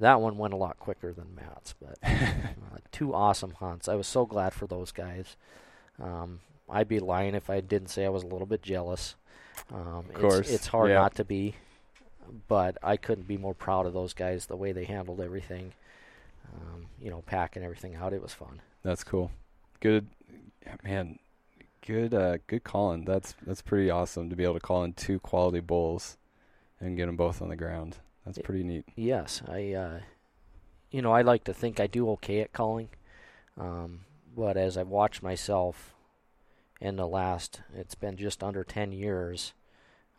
that one went a lot quicker than Matt's, but uh, two awesome hunts. I was so glad for those guys. Um, I'd be lying if I didn't say I was a little bit jealous. Um, Of course, it's, it's hard yeah. not to be, but I couldn't be more proud of those guys. The way they handled everything, um, you know, packing everything out. It was fun. That's cool. Good, man. Good, uh, good calling. That's that's pretty awesome to be able to call in two quality bulls and get them both on the ground. That's Yeah. pretty neat. Yes, I, uh, you know, I like to think I do okay at calling, um, but as I've watched myself in the last, it's been just under ten years,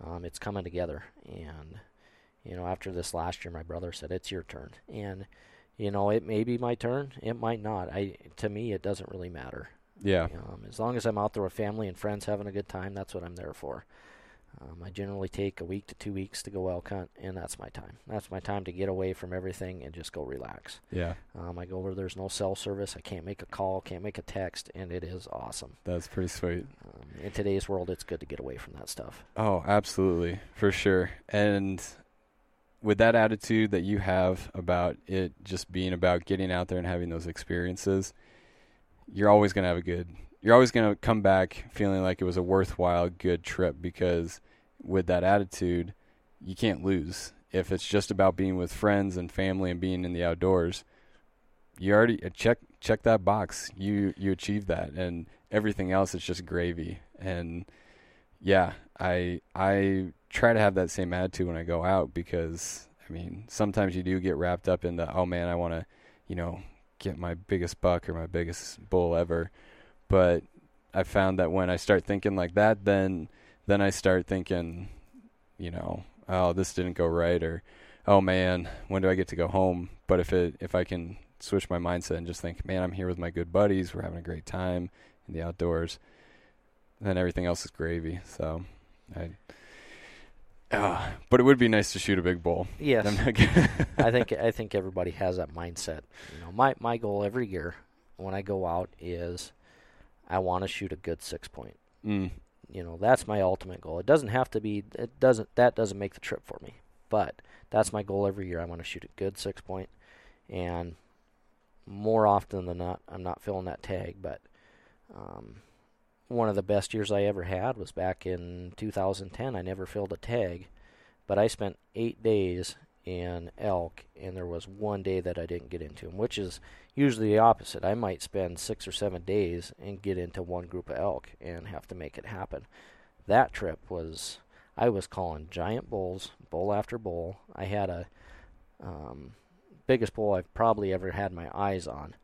um, it's coming together. And you know, after this last year, my brother said it's your turn, and you know, it may be my turn, it might not. I, to me, it doesn't really matter. Yeah. Um, as long as I'm out there with family and friends having a good time, that's what I'm there for. Um, I generally take a week to two weeks to go elk hunt, and that's my time. That's my time to get away from everything and just go relax. Yeah. Um, I go where there's no cell service. I can't make a call, can't make a text, and it is awesome. That's pretty sweet. Um, in today's world, it's good to get away from that stuff. Oh, absolutely, for sure. And with that attitude that you have about it just being about getting out there and having those experiences, you're always going to have a good you're always going to come back feeling like it was a worthwhile good trip because with that attitude, you can't lose. If it's just about being with friends and family and being in the outdoors, you already uh, check check that box. You you achieved that and everything else is just gravy. And yeah, I I try to have that same attitude when I go out because I mean, sometimes you do get wrapped up in the oh man, I want to, you know, get my biggest buck or my biggest bull ever. But I found that when I start thinking like that, then then I start thinking, you know, oh this didn't go right or oh man, when do I get to go home? But if it if I can switch my mindset and just think, man, I'm here with my good buddies, we're having a great time in the outdoors, then everything else is gravy. So I uh, but it would be nice to shoot a big bull. Yes, I'm not kidding. I think I think everybody has that mindset. You know, my my goal every year when I go out is I want to shoot a good six point. mm, You know, that's my ultimate goal. It doesn't have to be. It doesn't. That doesn't make the trip for me. But that's my goal every year. I want to shoot a good six point, and more often than not, I'm not filling that tag. But um, one of the best years I ever had was back in 2010. I never filled a tag, but I spent eight days in elk, and there was one day that I didn't get into them, which is usually the opposite. I might spend six or seven days and get into one group of elk and have to make it happen. That trip was I was calling giant bulls, bull after bull. I had a um, biggest bull I've probably ever had my eyes on,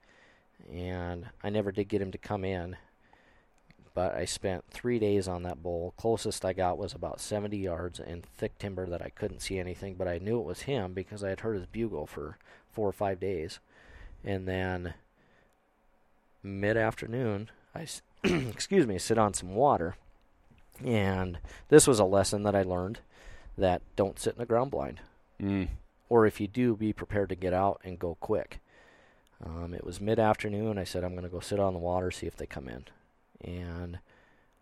and I never did get him to come in. But I spent three days on that bull. Closest I got was about 70 yards in thick timber that I couldn't see anything, but I knew it was him because I had heard his bugle for four or five days. And then mid afternoon, I excuse me, sit on some water. And this was a lesson that I learned that don't sit in a ground blind. Mm. Or if you do, be prepared to get out and go quick. Um, it was mid afternoon. I said, I'm going to go sit on the water, see if they come in. And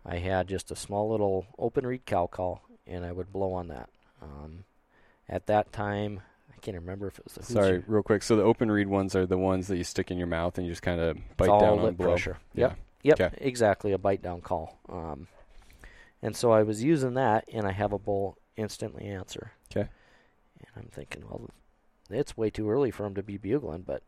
I had just a small little open reed cow call, and I would blow on that. Um, at that time, I can't remember if it was the Sorry, real quick. So the open reed ones are the ones that you stick in your mouth and you just kind of bite all down on blow. pressure. Yeah. Yep. Yep. Exactly. A bite down call. Um, and so I was using that, and I have a bull instantly answer. Okay. And I'm thinking, well, it's way too early for him to be bugling, but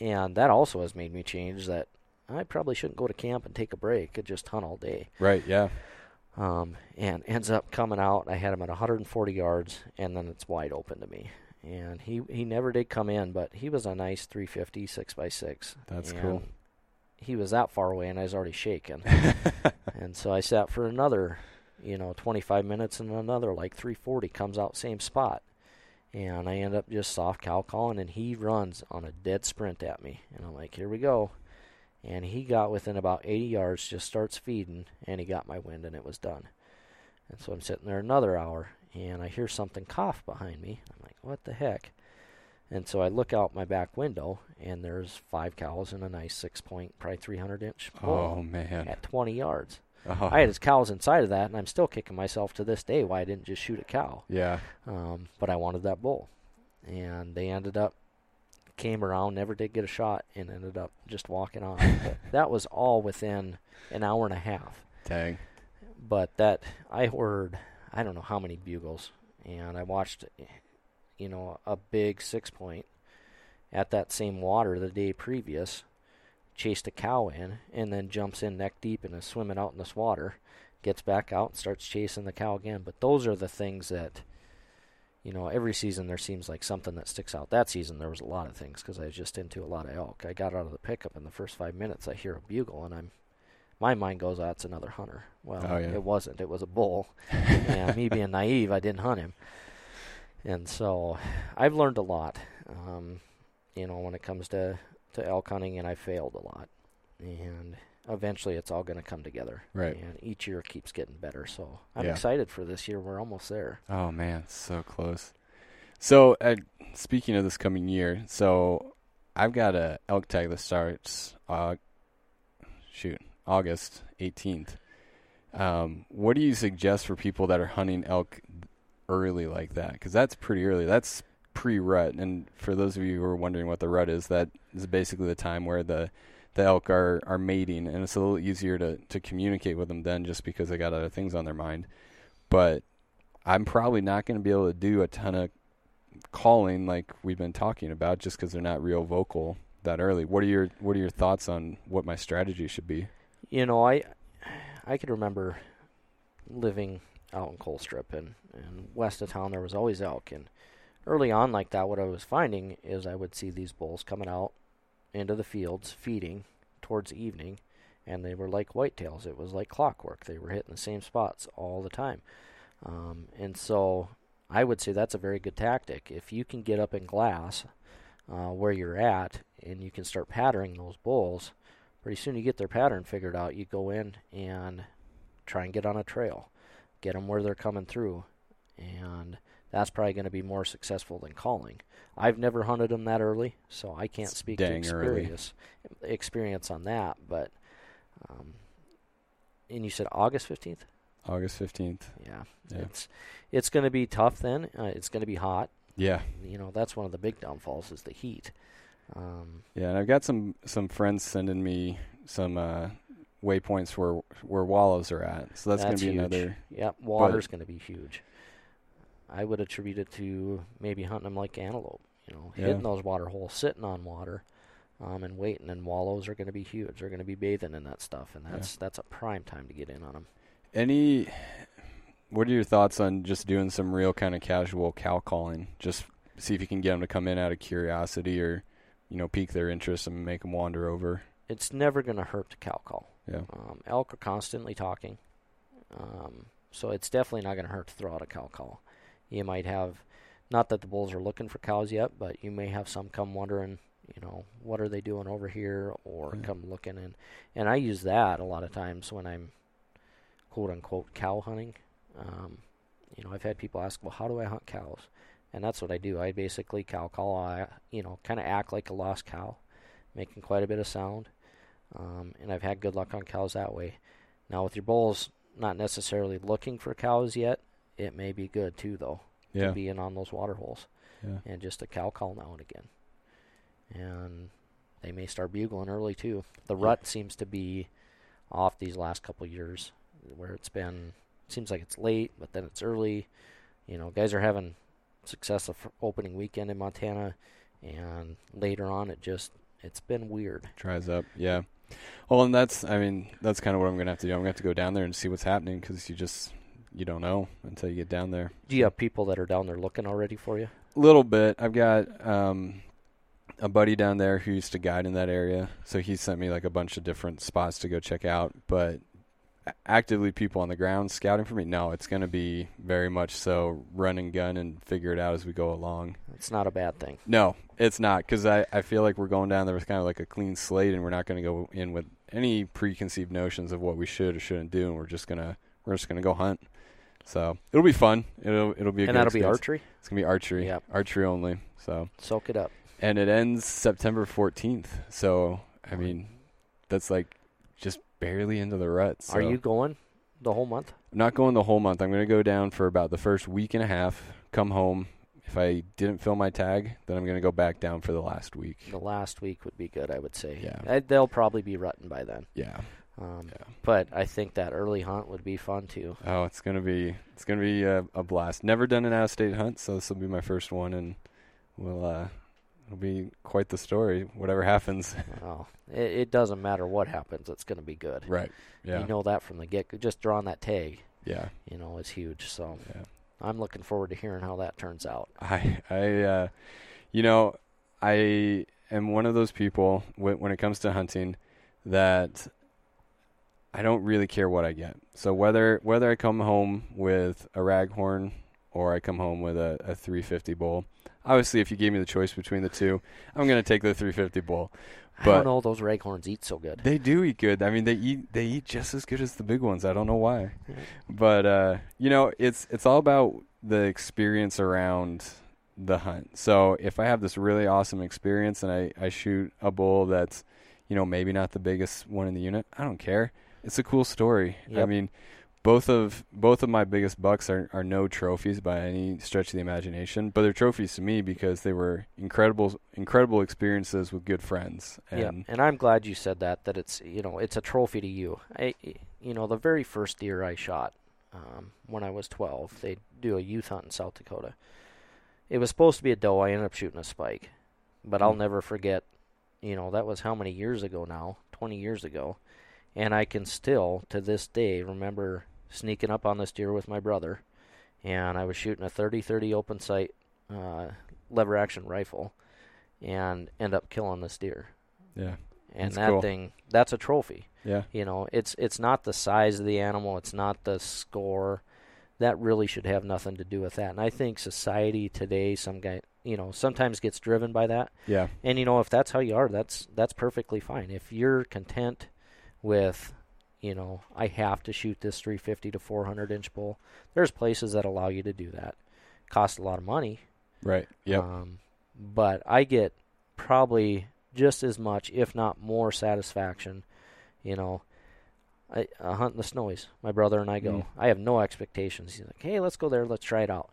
and that also has made me change that I probably shouldn't go to camp and take a break and just hunt all day. Right. Yeah. Um, and ends up coming out. I had him at 140 yards, and then it's wide open to me. And he he never did come in, but he was a nice 350 six by six. That's And cool. He was that far away, and I was already shaking. and so I sat for another, you know, 25 minutes, and another like 340 comes out same spot, and I end up just soft cow calling, and he runs on a dead sprint at me, and I'm like, here we go. And he got within about 80 yards, just starts feeding, and he got my wind, and it was done. And so I'm sitting there another hour, and I hear something cough behind me. I'm like, what the heck? And so I look out my back window, and there's five cows in a nice six point, probably 300 inch bull Oh man. at 20 yards. Oh. I had his cows inside of that, and I'm still kicking myself to this day why I didn't just shoot a cow. yeah. Um, but I wanted that bull, and they ended up came around, never did get a shot, and ended up just walking off. that was all within an hour and a half. Dang. But that I heard, I don't know how many bugles, and I watched, you know, a big six point at that same water the day previous, chased a cow in, and then jumps in neck deep and is swimming out in this water, gets back out and starts chasing the cow again. But those are the things that, you know, every season there seems like something that sticks out. That season there was a lot of things because I was just into a lot of elk. I got out of the pickup in the first five minutes. I hear a bugle and I'm, my mind goes, "Oh, that's another hunter." Well, Oh, yeah. it wasn't. It was a bull. and me being naive, I didn't hunt him. And so, I've learned a lot. Um, you know, when it comes to to elk hunting, and I failed a lot. And eventually, it's all going to come together. Right. And each year keeps getting better. So I'm Yeah. excited for this year. We're almost there. Oh man, so close. So, uh, speaking of this coming year, so I've got a elk tag that starts, uh, shoot, August eighteenth. Um, what do you suggest for people that are hunting elk early like that? Because that's pretty early. That's pre-rut, and for those of you who are wondering what the rut is, that is basically the time where the the elk are, are mating, and it's a little easier to, to communicate with them then, just because they got other things on their mind. But I'm probably not going to be able to do a ton of calling like we've been talking about, just because they're not real vocal that early. What are your What are your thoughts on what my strategy should be? You know, I I could remember living out in Colstrip and, and west of town there was always elk and early on like that what I was finding is I would see these bulls coming out into the fields feeding towards evening and they were like whitetails. It was like clockwork. They were hitting the same spots all the time. Um, and so I would say that's a very good tactic. If you can get up in glass uh, where you're at and you can start patterning those bulls, pretty soon you get their pattern figured out. You go in and try and get on a trail, get them where they're coming through, and that's probably going to be more successful than calling. I've never hunted them that early, so I can't It's speak to early. experience experience on that. But um, and you said August fifteenth. August fifteenth. Yeah, Yeah. it's it's going to be tough. Then uh, it's going to be hot. Yeah, You know that's one of the big downfalls is the heat. Um, yeah. And I've got some some friends sending me some uh, waypoints where where wallows are at. So that's, going to be huge. another. Yep, water's going to be huge. I would attribute it to maybe hunting them like antelope. You know, Yeah. hitting those water holes, sitting on water, um, and waiting. And wallows are going to be huge. They're going to be bathing in that stuff, and Yeah. that's that's a prime time to get in on them. Any? What are your thoughts on just doing some real kind of casual cow calling, just see if you can get them to come in out of curiosity or you know pique their interest and make them wander over. It's never going to hurt to cow call. Yeah. Um, elk are constantly talking, um, so it's definitely not going to hurt to throw out a cow call. You might have, not that the bulls are looking for cows yet, but you may have some come wondering, you know, what are they doing over here, or Yeah. come looking and and I use that a lot of times when I'm quote unquote cow hunting. Um, you know, I've had people ask, well, how do I hunt cows? And that's what I do. I basically cow call. I, you know, kind of act like a lost cow, making quite a bit of sound. Um, and I've had good luck on cows that way. Now, with your bulls not necessarily looking for cows yet, it may be good too, though, Yeah. to be in on those water holes Yeah. and just a cow call now and again. And they may start bugling early too. The Yeah. rut seems to be off these last couple years, where it's been seems like it's late, but then it's early. You know, guys are having success of opening weekend in Montana, and later on it just it's been weird. Tries up. Yeah. Well, and that's I mean that's kind of what I'm gonna have to do. I'm gonna have to go down there and see what's happening because you just you don't know until you get down there. Do you have people that are down there looking already for you? A little bit. I've got um, a buddy down there who used to guide in that area, so he sent me like a bunch of different spots to go check out. But actively, people on the ground scouting for me. No, it's going to be very much so run and gun and figure it out as we go along. It's not a bad thing. No, it's not because I, I feel like we're going down there with kind of like a clean slate, and we're not going to go in with any preconceived notions of what we should or shouldn't do, and we're just gonna we're just gonna go hunt. So it'll be fun. It'll it'll be a and that'll be archery. It's gonna be archery. Yep. Archery only. So Soak it up. and it ends September 14th. So I mean, that's like just barely into the rut. So Are you going the whole month? I'm not going the whole month. I'm gonna go down for about the first week and a half. Come home. If I didn't fill my tag, then I'm gonna go back down for the last week. The last week would be good, I would say. Yeah. I, they'll probably be rutting by then. Yeah. Um, Yeah. But I think that early hunt would be fun too. Oh, it's gonna be it's gonna be a, a blast. Never done an out of state hunt, so this will be my first one, and we'll uh, it'll be quite the story. Whatever happens. Oh, it, it doesn't matter what happens; it's going to be good. right. Yeah. You know that from the get. Just drawing that tag, yeah. you know, is huge. So Yeah. I'm looking forward to hearing how that turns out. I I uh, you know I am one of those people when when it comes to hunting that I don't really care what I get. So whether whether I come home with a raghorn or I come home with a, a 350 bull, obviously if you gave me the choice between the two, I'm gonna take the 350 bull. I But- don't know; those raghorns eat so good. They do eat good. I mean, they eat they eat just as good as the big ones. I don't know why, but uh, you know, it's it's all about the experience around the hunt. So if I have this really awesome experience and I I shoot a bull that's you know maybe not the biggest one in the unit, I don't care. It's a cool story. I mean, both of both of my biggest bucks are are no trophies by any stretch of the imagination, but they're trophies to me because they were incredible incredible experiences with good friends. And yeah, and I'm glad you said that. That it's you know it's a trophy to you. I, you know, the very first deer I shot um, when I was 12, they do a youth hunt in South Dakota. It was supposed to be a doe. I ended up shooting a spike, but I'll Hmm. never forget. You know, that was how many years ago now? 20 years ago, and I can still to this day remember sneaking up on this deer with my brother, and I was shooting a 30-30 open sight uh, lever action rifle, and end up killing this deer yeah. and that cool. thing that's a trophy Yeah. you know it's it's not the size of the animal it's not the score that really should have nothing to do with that and i think society today some guy you know sometimes gets driven by that Yeah. and you know if that's how you are that's that's perfectly fine if you're content with you know i have to shoot this 350 to 400 inch bull there's places that allow you to do that cost a lot of money Right. Yeah. um, but I get probably just as much, if not more, satisfaction. You know, I, I hunt in the snowies. My brother and I go. Mm. I have no expectations. He's like, "Hey, let's go there. Let's try it out."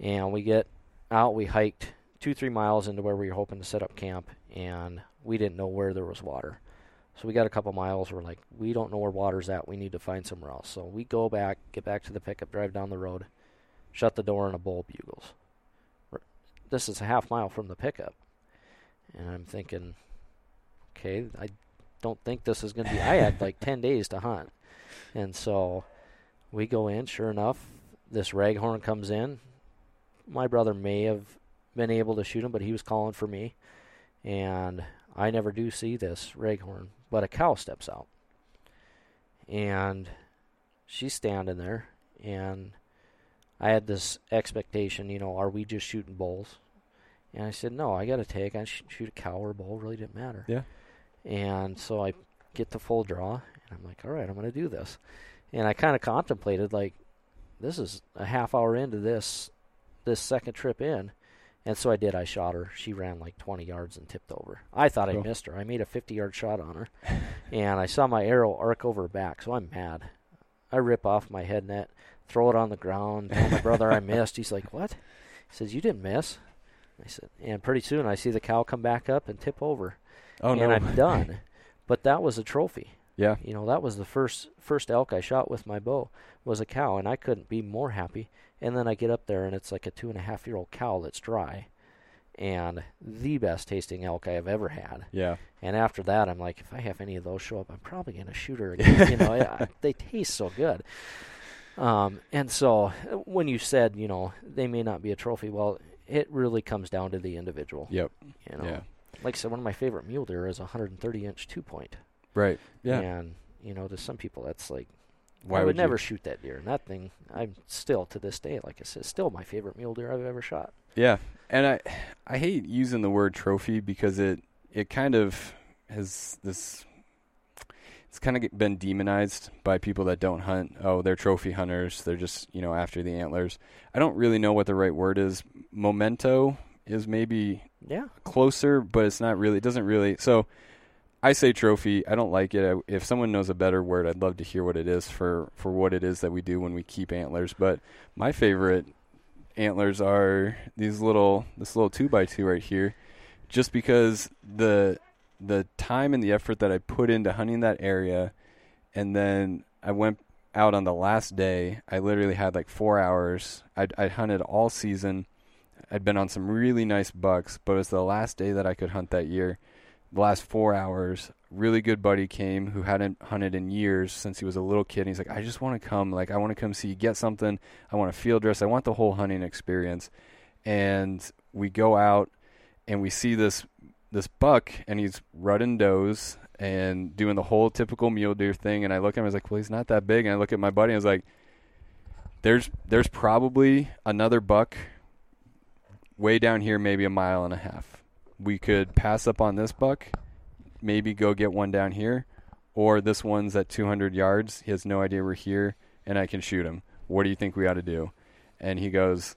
And we get out. We hiked two, three miles into where we were hoping to set up camp, and we didn't know where there was water. So we got a couple miles. We're like, we don't know where water's at. We need to find somewhere else. So we go back, get back to the pickup, drive down the road, shut the door, and a bull bugles this is a half mile from the pickup. And I'm thinking, okay, I don't think this is going to be. I had like 10 days to hunt. And so we go in, sure enough, this raghorn comes in. My brother may have been able to shoot him, but he was calling for me, and I never do see this raghorn, but a cow steps out, and she's standing there, and I had this expectation, you know, are we just shooting bulls? And I said, no, I got to take. I shoot a cow or a bull. Really didn't matter. Yeah. And so I get the full draw, and I'm like, all right, I'm going to do this. And I kind of contemplated, like, this is a half hour into this this second trip in. And so I did. I shot her. She ran like 20 yards and tipped over. I thought Cool. I missed her. I made a 50 yard shot on her. and I saw my arrow arc over her back, so I'm mad. I rip off my head net, throw it on the ground, tell my brother I missed. He's like, What? He says, You didn't miss. I said, and pretty soon I see the cow come back up and tip over. Oh and no. And I'm done. But that was a trophy. yeah. You know, that was the first first elk I shot with my bow was a cow, and I couldn't be more happy. And then I get up there, and it's like a two and a half year old cow that's dry, and the best tasting elk I have ever had. Yeah. And after that, I'm like, if I have any of those show up, I'm probably gonna shoot her again. you know, I, they taste so good. Um, and so uh, when you said, you know, they may not be a trophy, well, it really comes down to the individual. Yep. You know, Yeah. like I said, one of my favorite mule deer is a 130 inch two point. Right. Yeah. And you know, to some people, that's like Why I would, would you- never shoot that deer. And that thing, I'm still to this day, like I said, still my favorite mule deer I've ever shot. Yeah, and I I hate using the word trophy because it it kind of has this. It's kind of been demonized by people that don't hunt. Oh, they're trophy hunters. They're just you know after the antlers. I don't really know what the right word is. Memento is maybe Yeah. closer, but it's not really. It doesn't really. So I say trophy. I don't like it. I, if someone knows a better word, I'd love to hear what it is for for what it is that we do when we keep antlers. But my favorite antlers are these little this little two by two right here, just because the the time and the effort that I put into hunting that area, and then I went out on the last day. I literally had like four hours. I'd, I'd hunted all season. I'd been on some really nice bucks, but it was the last day that I could hunt that year. The last four hours, really good buddy came who hadn't hunted in years since he was a little kid. And he's like, I just want to come. Like, I want to come see you get something. I want to field dress. I want the whole hunting experience. And we go out and we see this this buck, and he's rutting does and doing the whole typical mule deer thing. And I look at him, I was like, well, he's not that big. And I look at my buddy, and I was like, there's there's probably another buck way down here, maybe a mile and a half. We could pass up on this buck, maybe go get one down here, or this one's at 200 yards. He has no idea we're here, and I can shoot him. What do you think we ought to do? And he goes,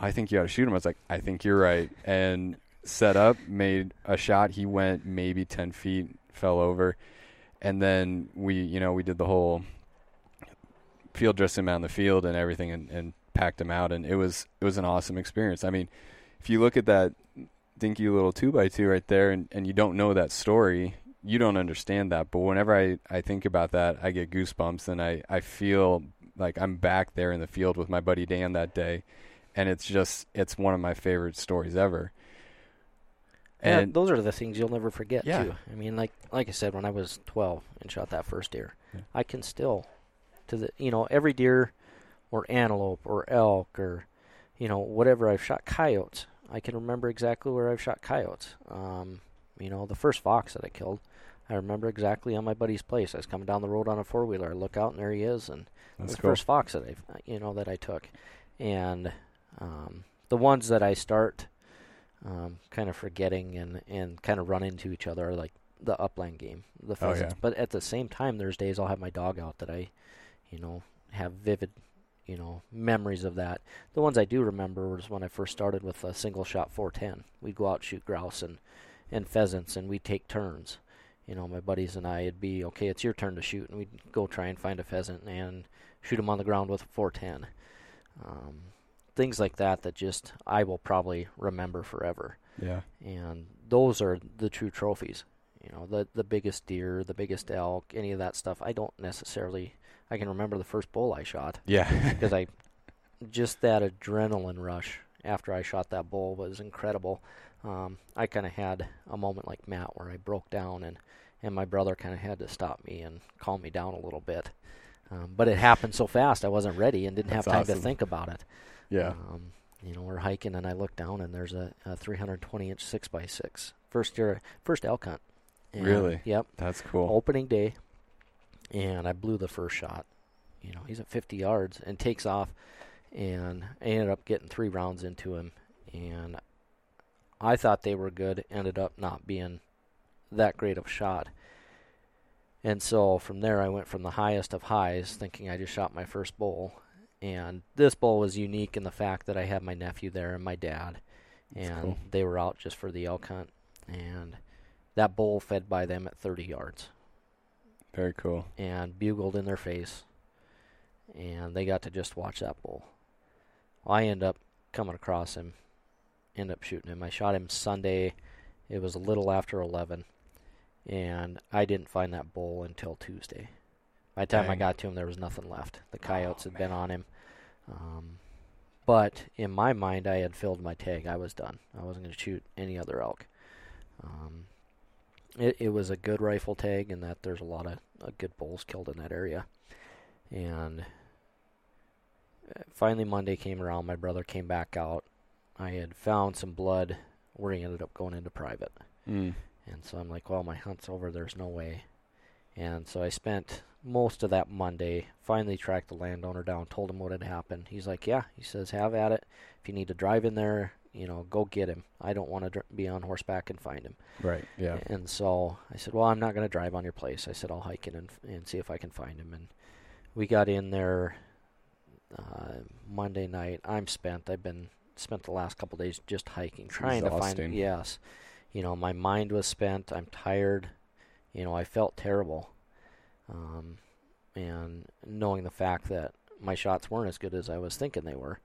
I think you ought to shoot him. I was like, I think you're right. And set up, made a shot. He went maybe 10 feet, fell over. And then we, you know, we did the whole field dress him out in the field and everything and, and packed him out. And it was, it was an awesome experience. I mean, if you look at that dinky little two by two right there and, and you don't know that story, you don't understand that. But whenever I, I think about that, I get goosebumps and I, I feel like I'm back there in the field with my buddy Dan that day. And it's just, it's one of my favorite stories ever. Yeah, And those are the things you'll never forget Yeah. too. I mean, like like I said, when I was 12 and shot that first deer, Yeah. I can still, to the you know every deer, or antelope or elk or, you know whatever I've shot coyotes. I can remember exactly where I've shot coyotes. Um, you know the first fox that I killed, I remember exactly on my buddy's place. I was coming down the road on a four wheeler. I look out and there he is, and that's the cool. first fox that I you know that I took, and um, the ones that I start um, kind of forgetting and and kind of run into each other are like the upland game, the Oh, yeah. But at the same time, there's days I'll have my dog out that I, you know, have vivid, you know, memories of that. The ones I do remember was when I first started with a single shot 410. We'd go out shoot grouse and and pheasants, and we'd take turns. You know, my buddies and I, it'd be okay. It's your turn to shoot, and we'd go try and find a pheasant and shoot him on the ground with a 410. Um, things like that that just I will probably remember forever. Yeah. And those are the true trophies. You know, the the biggest deer, the biggest elk, any of that stuff. I don't necessarily. I can remember the first bull I shot Yeah. because I just that adrenaline rush after I shot that bull was incredible. Um, I kind of had a moment like Matt where I broke down and and my brother kind of had to stop me and calm me down a little bit. Um, but it happened so fast I wasn't ready and didn't That's have time awesome. to think about it. yeah. Um, you know, we're hiking, and I look down, and there's a, a 320 inch six by six. First year, first elk hunt. And, Really? Yep. That's cool. Opening day, and I blew the first shot. You know, he's at 50 yards and takes off, and I ended up getting three rounds into him, and I thought they were good. Ended up not being that great of a shot. And so from there, I went from the highest of highs, thinking I just shot my first bull. And this bull was unique in the fact that I had my nephew there and my dad, That's and cool. they were out just for the elk hunt. And that bull fed by them at 30 yards Very cool. and bugled in their face, and they got to just watch that bull. I end up coming across him, end up shooting him. I shot him Sunday. It was a little after 11, and I didn't find that bull until Tuesday. By the time I got to him, there was nothing left. The Oh, coyotes had been on him. Um, but in my mind, I had filled my tag. I was done. I wasn't going to shoot any other elk. Um, it, it was a good rifle tag and that there's a lot of uh, good bulls killed in that area. And uh, finally, Monday came around. My brother came back out. I had found some blood where he ended up going into private. Mm. And so I'm like, well, my hunt's over. There's no way. And so I spent most of that Monday, finally tracked the landowner down, told him what had happened. He's like, yeah. He says, have at it. If you need to drive in there, you know, go get him. I don't want to dr- be on horseback and find him. Right. Yeah. And so I said, well, I'm not going to drive on your place. I said, I'll hike in and, and see if I can find him. And we got in there uh, Monday night. I'm spent. I've been spent the last couple days just hiking, trying to exhausting. find. Yes, you know, my mind was spent. I'm tired. You know, I felt terrible. Um, and knowing the fact that my shots weren't as good as I was thinking they were.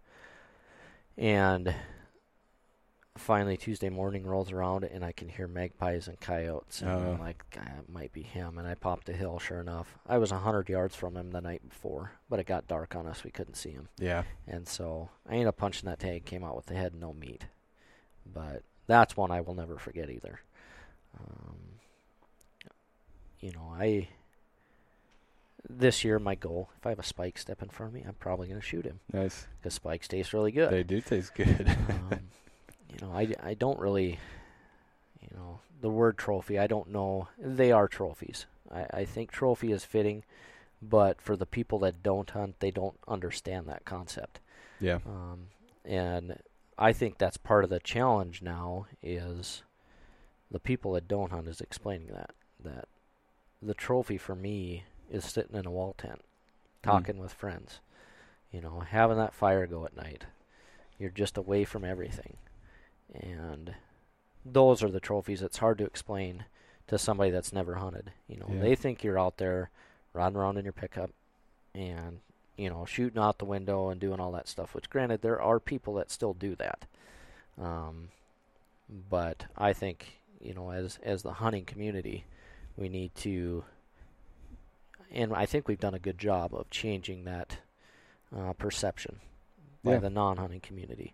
And finally Tuesday morning rolls around and I can hear magpies and coyotes and Oh. I'm like, "God, it might be him and I popped a hill sure enough. I was a hundred yards from him the night before, but it got dark on us, we couldn't see him. Yeah. And so I ended up punching that tag, came out with the head no meat. But that's one I will never forget either. Um, you know, I this year my goal, if I have a spike step in front of me, I'm probably going to shoot him Nice. because spikes taste really good. They do taste good. um, you know, I, I don't really, you know, the word trophy, I don't know. They are trophies. I, I think trophy is fitting, but for the people that don't hunt, they don't understand that concept. yeah. Um, and I think that's part of the challenge now is the people that don't hunt is explaining that that the trophy for me is sitting in a wall tent, talking with friends, you know, having that fire go at night. You're just away from everything, and those are the trophies. It's hard to explain to somebody that's never hunted. You know, Yeah. they think you're out there riding around in your pickup and you know, shooting out the window and doing all that stuff. Which, granted, there are people that still do that. Um, but I think you know, as as the hunting community, we need to, and I think we've done a good job of changing that uh, perception by Yeah. the non-hunting community.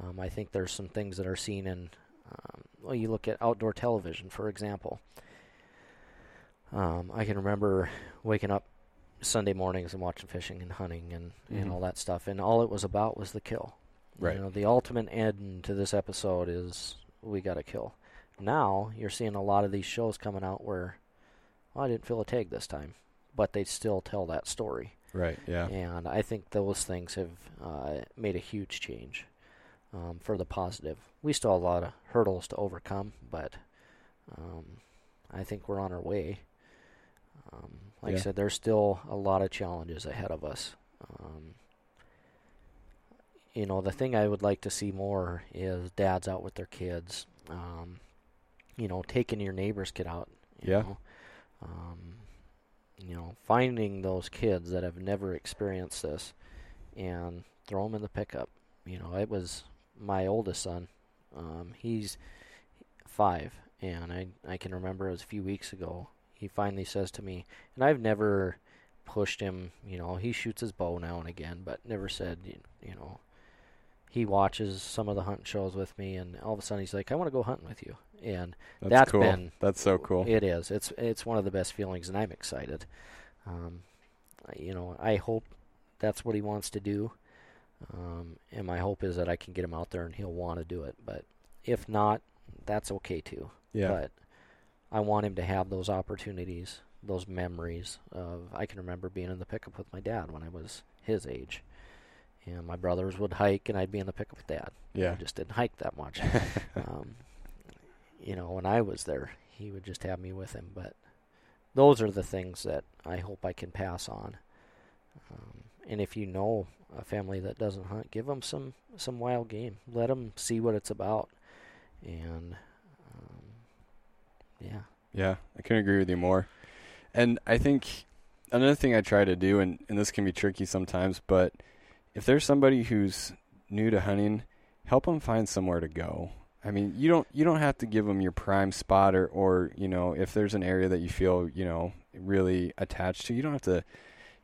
Um, I think there's some things that are seen in, um, well, you look at outdoor television, for example. Um, I can remember waking up Sunday mornings and watching fishing and hunting and, and Mhm. all that stuff, and all it was about was the kill. Right. You know, the ultimate end to this episode is we got to kill. Now you're seeing a lot of these shows coming out where, well, I didn't feel a tag this time, but they still tell that story. Right. Yeah. And I think those things have uh, made a huge change um, for the positive. We still have a lot of hurdles to overcome, but um, I think we're on our way. Um, like Yeah. I said, there's still a lot of challenges ahead of us. Um, you know, the thing I would like to see more is dads out with their kids. Um, you know, taking your neighbor's kid out. You Yeah. Know? Um, you know, finding those kids that have never experienced this and throw them in the pickup. You know, it was my oldest son. Um, he's five, and I I can remember it was a few weeks ago. He finally says to me, and I've never pushed him. You know, he shoots his bow now and again, but never said you, you know. He watches some of the hunting shows with me, and all of a sudden he's like, "I want to go hunting with you." And That's, that's cool. been- That's so cool. it is. It's it's one of the best feelings, and I'm excited. Um, you know, I hope that's what he wants to do. Um, and my hope is that I can get him out there and he'll want to do it. But if not, that's okay too. Yeah. But I want him to have those opportunities, those memories of I can remember being in the pickup with my dad when I was his age. And my brothers would hike and I'd be in the pickup with dad. yeah. I just didn't hike that much. um, you know, when I was there, he would just have me with him. But those are the things that I hope I can pass on. Um, and if you know a family that doesn't hunt, give them some some wild game. Let them see what it's about. And um, yeah, Yeah, I couldn't agree with you more. And I think another thing I try to do, and, and this can be tricky sometimes, but if there's somebody who's new to hunting, help them find somewhere to go. I mean, you don't you don't have to give them your prime spot, or or you know, if there's an area that you feel you know really attached to, you don't have to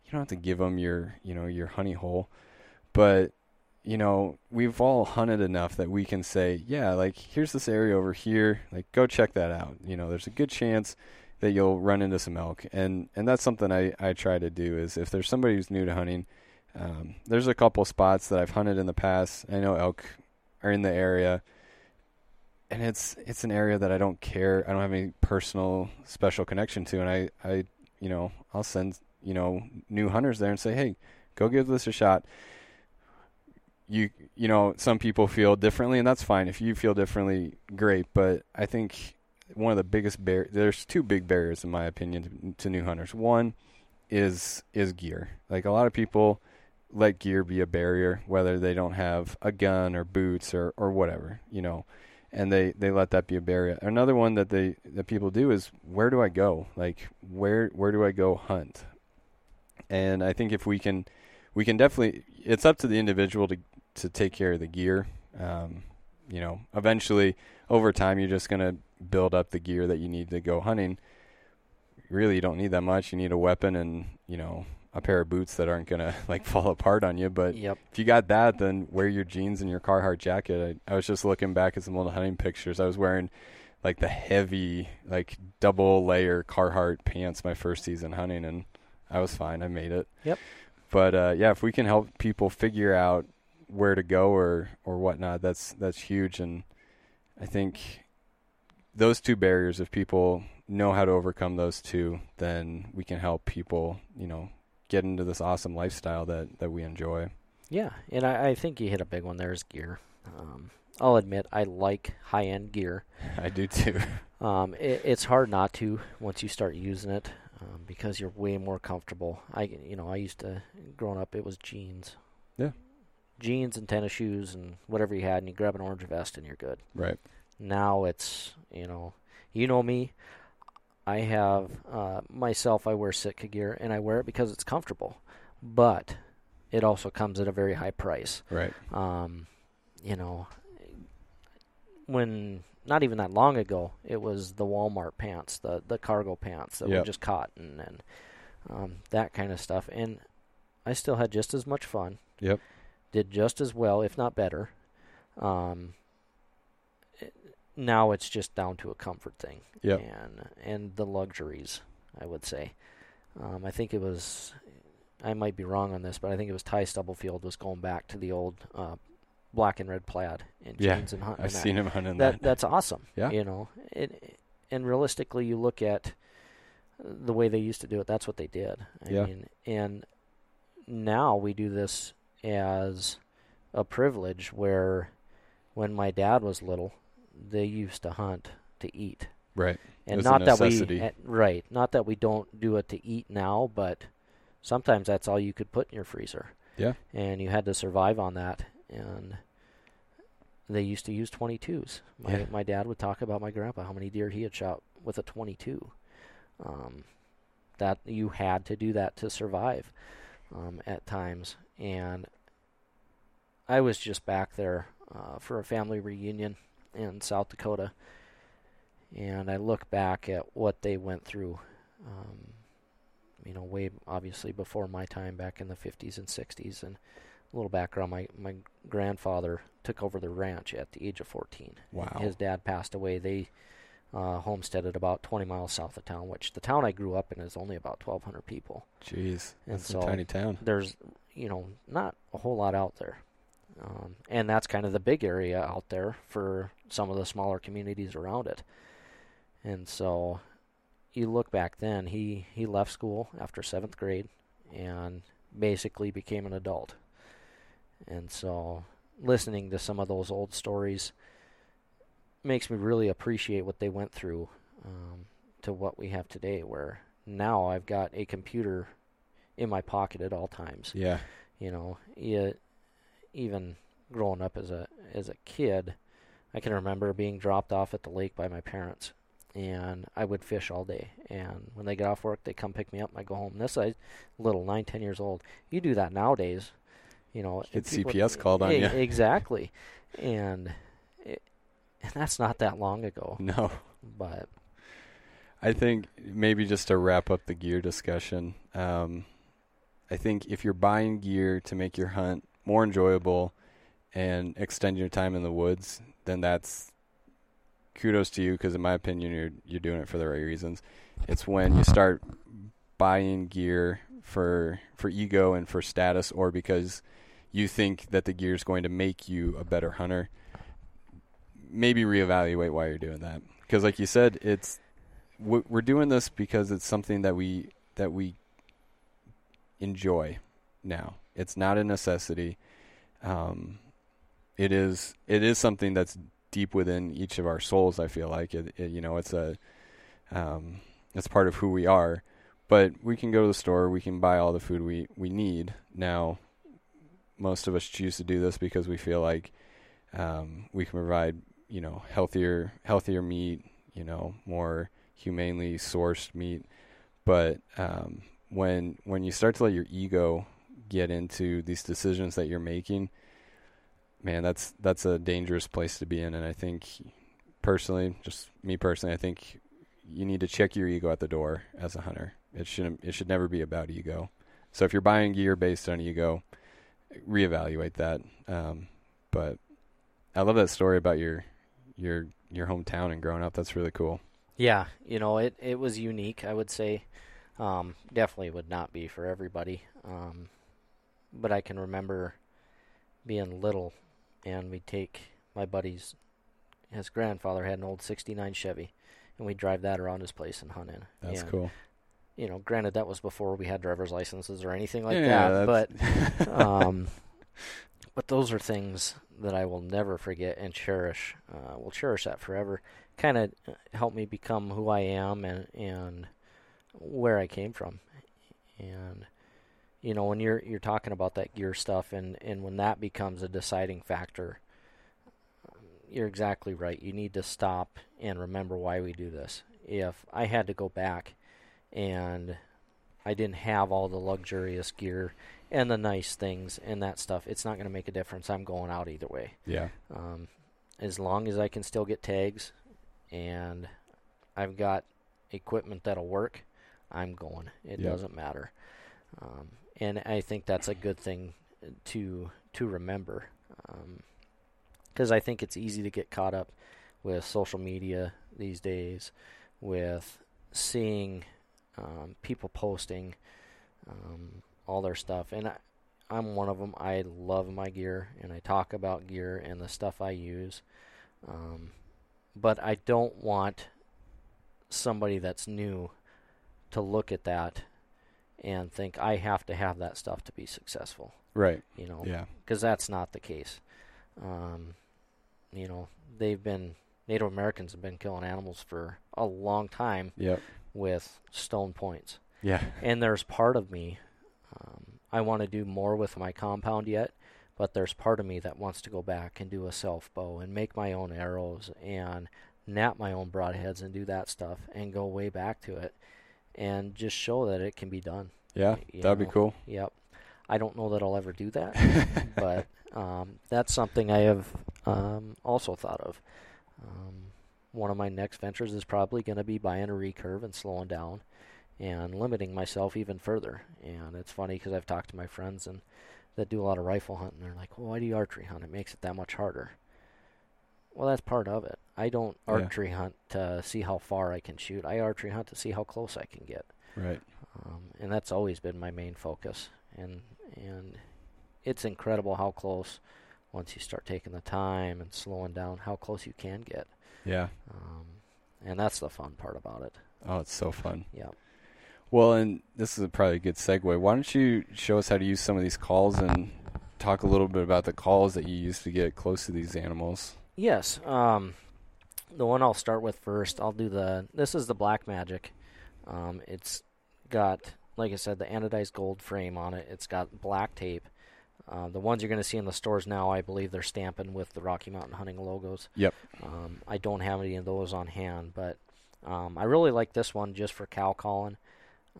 you don't have to give them your you know your honey hole, but you know, we've all hunted enough that we can say, yeah, like here's this area over here, like go check that out. You know, there's a good chance that you'll run into some elk, and and that's something I I try to do is if there's somebody who's new to hunting, um, there's a couple spots that I've hunted in the past. I know elk are in the area, and it's it's an area that I don't care. I don't have any personal special connection to, and I I you know I'll send you know new hunters there and say, hey, go give this a shot. You you know some people feel differently and that's fine. If you feel differently great. But i think one of the biggest bar- there's two big barriers in my opinion to, to new hunters. One is is gear. Like a lot of people let gear be a barrier whether they don't have a gun or boots or or whatever you know and they they let that be a barrier. Another one that they that people do is where do i go? Like where where do i go hunt and i think if we can we can definitely it's up to the individual to to take care of the gear. Um, you know, eventually over time you're just gonna build up the gear that you need to go hunting. Really, you don't need that much. You need a weapon and you know a pair of boots that aren't gonna like fall apart on you. But yep, if you got that, then wear your jeans and your Carhartt jacket. I, I was just looking back at some old hunting pictures. I was wearing like the heavy, like double layer Carhartt pants my first season hunting, and I was fine. I made it. Yep. But uh, yeah, if we can help people figure out where to go or or whatnot, that's that's huge. And I think those two barriers, if people know how to overcome those two, then we can help people, you know, get into this awesome lifestyle that that we enjoy. yeah. And I, I think you hit a big one. There is gear. Um, I'll admit I like high end gear. I do too. Um, it, it's hard not to once you start using it um, because you're way more comfortable. I, you know, I used to growing up. It was jeans. Yeah. Jeans and tennis shoes and whatever you had, and you grab an orange vest and you're good. right. Now it's you know, you know me. I have uh, myself. I wear Sitka gear, and I wear it because it's comfortable, but it also comes at a very high price. Right. Um, you know, when not even that long ago, it was the Walmart pants, the the cargo pants that Yep. were just cotton and um, that kind of stuff. And I still had just as much fun. Yep. Did just as well, if not better. Um, it- now it's just down to a comfort thing. Yep. And and the luxuries, I would say. Um, I think it was. I might be wrong on this, but I think it was Ty Stubblefield was going back to the old uh, black and red plaid Yeah, jeans and hunting. I've and seen him hunting that, that. that's awesome. Yeah. You know, it, and realistically, you look at the way they used to do it. That's what they did. I Yeah. mean, and now we do this as a privilege. Where when my dad was little, they used to hunt to eat, right. and not that we right, not that we don't do it to eat now, but sometimes that's all you could put in your freezer Yeah. and you had to survive on that. And they used to use 22s. My Yeah. my dad would talk about my grandpa how many deer he had shot with a 22. Um, that you had to do that to survive um, at times, and I was just back there uh, for a family reunion in South Dakota, and I look back at what they went through. Um, you know, way obviously before my time back in the 50s and 60s. And a little background my, my grandfather took over the ranch at the age of 14. Wow. His dad passed away. They uh, homesteaded about 20 miles south of town, which the town I grew up in is only about 1,200 people. Jeez. And so- a tiny town. There's, you know, not a whole lot out there. um, and that's kind of the big area out there for some of the smaller communities around it. And so, you look back then, he he left school after seventh grade, and basically became an adult. And so, listening to some of those old stories makes me really appreciate what they went through um, to what we have today, where now I've got a computer in my pocket at all times. Yeah. You know, it, even growing up as a as a kid, I can remember being dropped off at the lake by my parents, and I would fish all day. And when they get off work, they come pick me up, and I go home. This I little nine, ten years old. You do that nowadays, you know. Get people- CPS called on e- you. Exactly, and it, and that's not that long ago. No. But I think maybe just to wrap up the gear discussion, um, I think if you're buying gear to make your hunt more enjoyable and extend your time in the woods, then that's kudos to you because in my opinion you're you're doing it for the right reasons. It's when you start buying gear for for ego and for status or because you think that the gear is going to make you a better hunter. Maybe reevaluate why you're doing that because like you said it's we- we're doing this because it's something that we that we enjoy now. It's not a necessity. Um, it is it is something that's deep within each of our souls. I feel like it, it you know it's a um, it's part of who we are. But we can go to the store. We can buy all the food we we need now. Most of us choose to do this because we feel like um, we can provide you know healthier healthier meat, you know more humanely sourced meat. But um, when when you start to let your ego get into these decisions that you're making, man, that's that's a dangerous place to be in. And I think personally, just me personally, I think you need to check your ego at the door as a hunter. It shouldn't it should never be about ego. So if you're buying gear based on ego, reevaluate that. Um, but I love that story about your your your hometown and growing up. That's really cool. Yeah, you know, it it was unique. I would say, um, definitely would not be for everybody. Um, but I can remember being little, and we'd take my buddy's. His grandfather had an old '69 Chevy, and we'd drive that around his place and hunt in. That's And, cool. You know, granted that was before we had driver's licenses or anything like Yeah, that, but um, but those are things that I will never forget and cherish. Uh, will cherish that forever. Kind of helped me become who I am and and where I came from. And you know, when you're you're talking about that gear stuff, and and when that becomes a deciding factor, you're exactly right. You need to stop and remember why we do this. If I had to go back and I didn't have all the luxurious gear and the nice things and that stuff, it's not going to make a difference. I'm going out either way. yeah. Um, as long as I can still get tags and I've got equipment that'll work, I'm going. It Yep. doesn't matter. Um, and I think that's a good thing to to remember because I think it's easy to get caught up with social media these days, with seeing um, people posting um, all their stuff, and I, I'm one of them. I love my gear, and I talk about gear and the stuff I use, um, but I don't want somebody that's new to look at that and think I have to have that stuff to be successful. Right. You know, Yeah. because that's not the case. Um, you know, they've been Native Americans have been killing animals for a long time Yep. With stone points, Yeah. and there's part of me um, I want to do more with my compound yet, but there's part of me that wants to go back and do a self bow and make my own arrows and knap my own broadheads and do that stuff and go way back to it and just show that it can be done. Yeah. you That'd be cool. Yep. I don't know that I'll ever do that, but um, that's something I have um, also thought of. Um, one of my next ventures is probably going to be buying a recurve and slowing down and limiting myself even further. And it's funny because I've talked to my friends and that do a lot of rifle hunting. They're like, "Well, why do you archery hunt? It makes it that much harder." Well, that's part of it. I don't Yeah. archery hunt to see how far I can shoot. I archery hunt to see how close I can get Right. um, and that's always been my main focus. And and it's incredible how close once you start taking the time and slowing down, how close you can get. Yeah. Um, and that's the fun part about it. Oh, it's so fun. Yeah. Well, and this is probably a good segue. Why don't you show us how to use some of these calls and talk a little bit about the calls that you use to get close to these animals? Yes. Um, the one I'll start with first, I'll do the. This is the Black Magic. Um, it's got, like I said, the anodized gold frame on it. It's got black tape. Uh, the ones you're going to see in the stores now, I believe they're stamping with the Rocky Mountain Hunting logos. Yep. Um, I don't have any of those on hand, but um, I really like this one just for cow calling.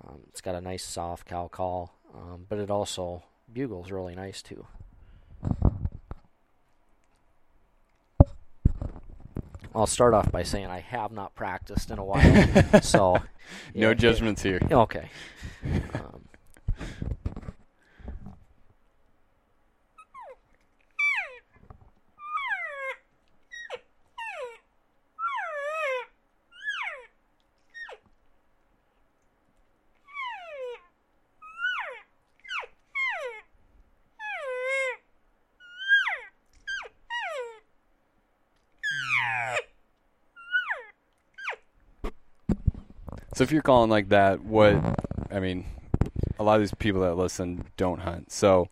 Um, it's got a nice soft cow call, um, but it also bugles really nice too. I'll start off by saying I have not practiced in a while, so no yeah, judgments here. okay. So if you're calling like that, what I mean, a lot of these people that listen don't hunt. So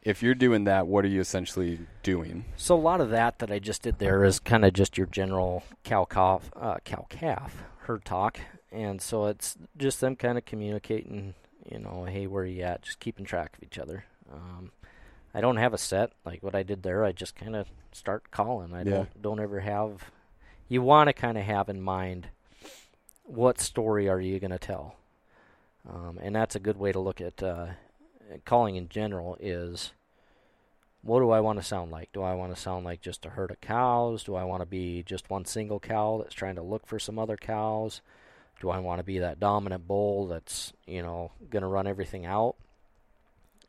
if you're doing that, what are you essentially doing? So a lot of that that I just did there is kind of just your general cow calf, uh, cow calf herd talk, and so it's just them kind of communicating. You know, hey, where are you at? Just keeping track of each other. Um, I don't have a set like what I did there. I just kind of start calling. I Yeah. don't don't ever have. You want to kind of have in mind what story are you going to tell, um, and that's a good way to look at uh, calling in general. Is what do I want to sound like? Do I want to sound like just a herd of cows? Do I want to be just one single cow that's trying to look for some other cows? Do I want to be that dominant bull that's, you know, going to run everything out?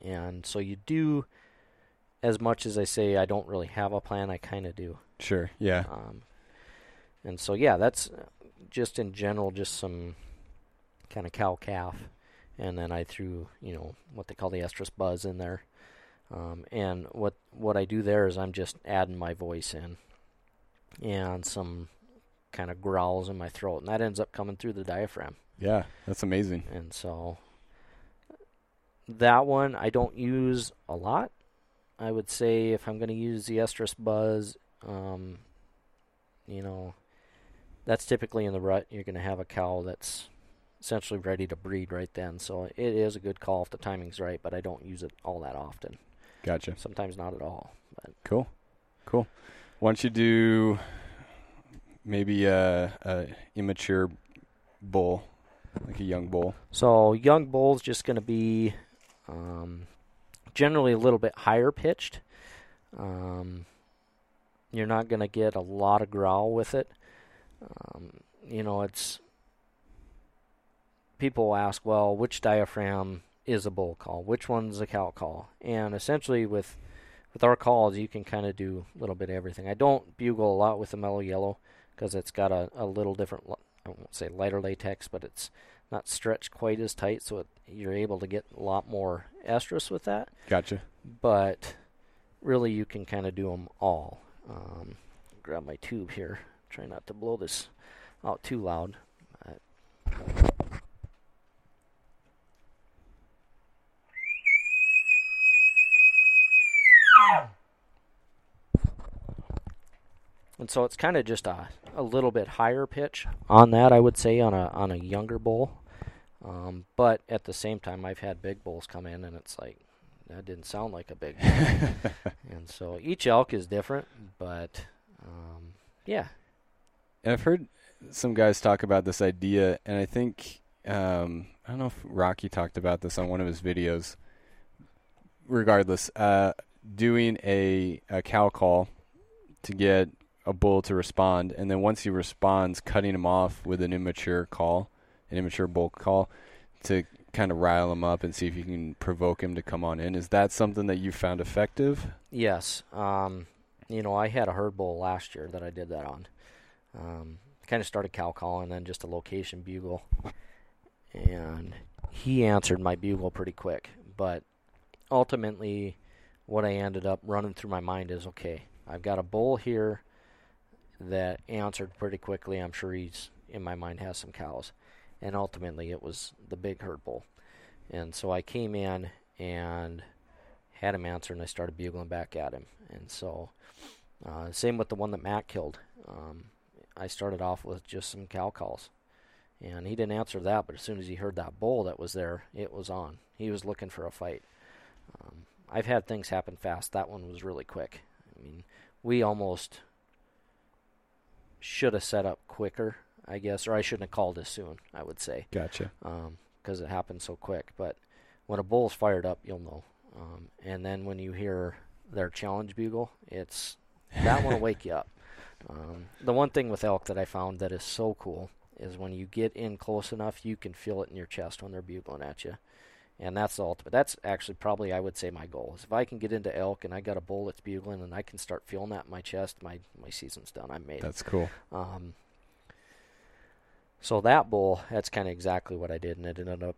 And so you do, as much as I say I don't really have a plan, I kind of do. Sure. Yeah. Um, and so, yeah, that's just in general, just some kind of cow calf. And then I threw, you know, what they call the estrus buzz in there. Um, and what what I do there is I'm just adding my voice in, and some kind of growls in my throat, and that ends up coming through the diaphragm. Yeah. That's amazing. And so that one I don't use a lot. I would say if I'm going to use the estrus buzz, um, you know, that's typically in the rut. You're going to have a cow that's essentially ready to breed right then. So it is a good call if the timing's right, but I don't use it all that often. Gotcha. Sometimes not at all. But Cool. Cool. Why don't you do maybe a, a immature bull, like a young bull? So young bull's just going to be um, generally a little bit higher pitched. Um, you're not going to get a lot of growl with it. Um, you know, it's people ask, well, which diaphragm is a bull call? Which one's a cow call? And essentially, with with our calls, you can kind of do a little bit of everything. I don't bugle a lot with the mellow yellow because it's got a, a little different. I won't say lighter latex, but it's not stretched quite as tight, so it, you're able to get a lot more estrus with that. Gotcha. But really, you can kind of do them all. Um, grab my tube here. Try not to blow this out too loud. But And so it's kind of just a, a little bit higher pitch on that, I would say, on a on a younger bull. Um, but at the same time, I've had big bulls come in, and it's like that didn't sound like a big. bull. and so each elk is different, but um, yeah, And I've heard some guys talk about this idea, and I think um, I don't know if Rocky talked about this on one of his videos. Regardless, uh, doing a, a cow call to get a bull to respond, and then once he responds, cutting him off with an immature call, an immature bull call, to kind of rile him up and see if you can provoke him to come on in. Is that something that you found effective? yes. Um, you know, I had a herd bull last year that I did that on. Um, kind of started cow call and then just a location bugle, and he answered my bugle pretty quick. But ultimately, what I ended up running through my mind is okay, I've got a bull here that answered pretty quickly. I'm sure he's in my mind has some cows, and ultimately it was the big herd bull. And so I came in and had him answer, and I started bugling back at him. And so, uh, same with the one that Matt killed. Um, I started off with just some cow calls, and he didn't answer that. But as soon as he heard that bull that was there, it was on. He was looking for a fight. Um, I've had things happen fast. That one was really quick. I mean, we almost should have set up quicker, I guess, or I shouldn't have called as soon. I would say. Gotcha. Because um, it happened so quick. But when a bull's fired up, you'll know. Um, and then when you hear their challenge bugle, it's that one will wake you up. Um, the one thing with elk that I found that is so cool is when you get in close enough, you can feel it in your chest when they're bugling at you. And that's the ultimate. That's actually probably I would say my goal is if I can get into elk and I got a bull that's bugling and I can start feeling that in my chest, my my season's done. I'm made. That's cool. Um, so that bull, that's kind of exactly what I did, and it ended up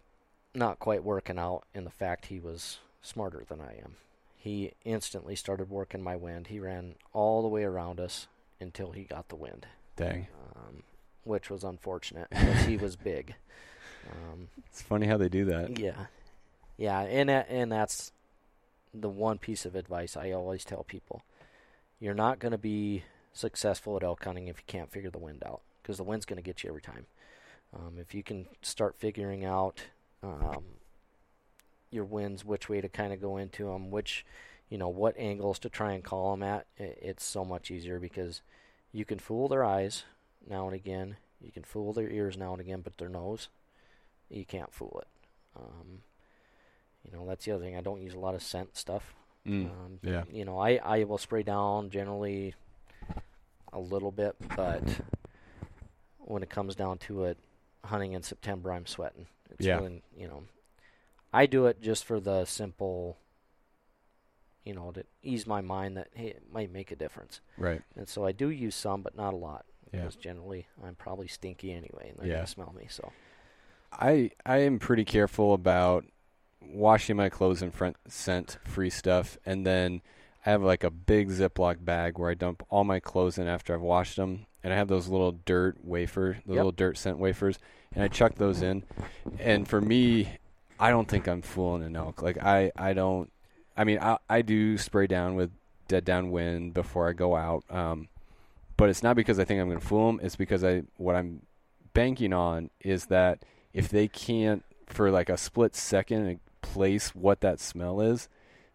not quite working out in the fact he was smarter than I am. He instantly started working my wind. He ran all the way around us until he got the wind. Dang. Um, which was unfortunate because he was big. Um, it's funny how they do that. Yeah, yeah, and and that's the one piece of advice I always tell people: you're not going to be successful at elk hunting if you can't figure the wind out, because the wind's going to get you every time. Um, if you can start figuring out um, your winds, which way to kind of go into them, which you know what angles to try and call them at, it's so much easier because you can fool their eyes now and again, you can fool their ears now and again, but their nose, you can't fool it. Um, you know that's the other thing. I don't use a lot of scent stuff. Mm, um, yeah. You know, I I will spray down generally a little bit, but when it comes down to it, hunting in September, I'm sweating. It's yeah. Really, you know, I do it just for the simple, you know, to ease my mind that hey, it might make a difference. Right. And so I do use some, but not a lot. Yeah. Because generally, I'm probably stinky anyway, and they're yeah. gonna smell me. So. I I am pretty careful about washing my clothes in front scent free stuff, and then I have like a big Ziploc bag where I dump all my clothes in after I've washed them, and I have those little dirt wafer, the Yep. little dirt scent wafers, and I chuck those in. And for me, I don't think I'm fooling an elk. Like I I don't. I mean I I do spray down with dead down wind before I go out. Um, but it's not because I think I'm going to fool them. It's because I what I'm banking on is that if they can't for like a split second place what that smell is,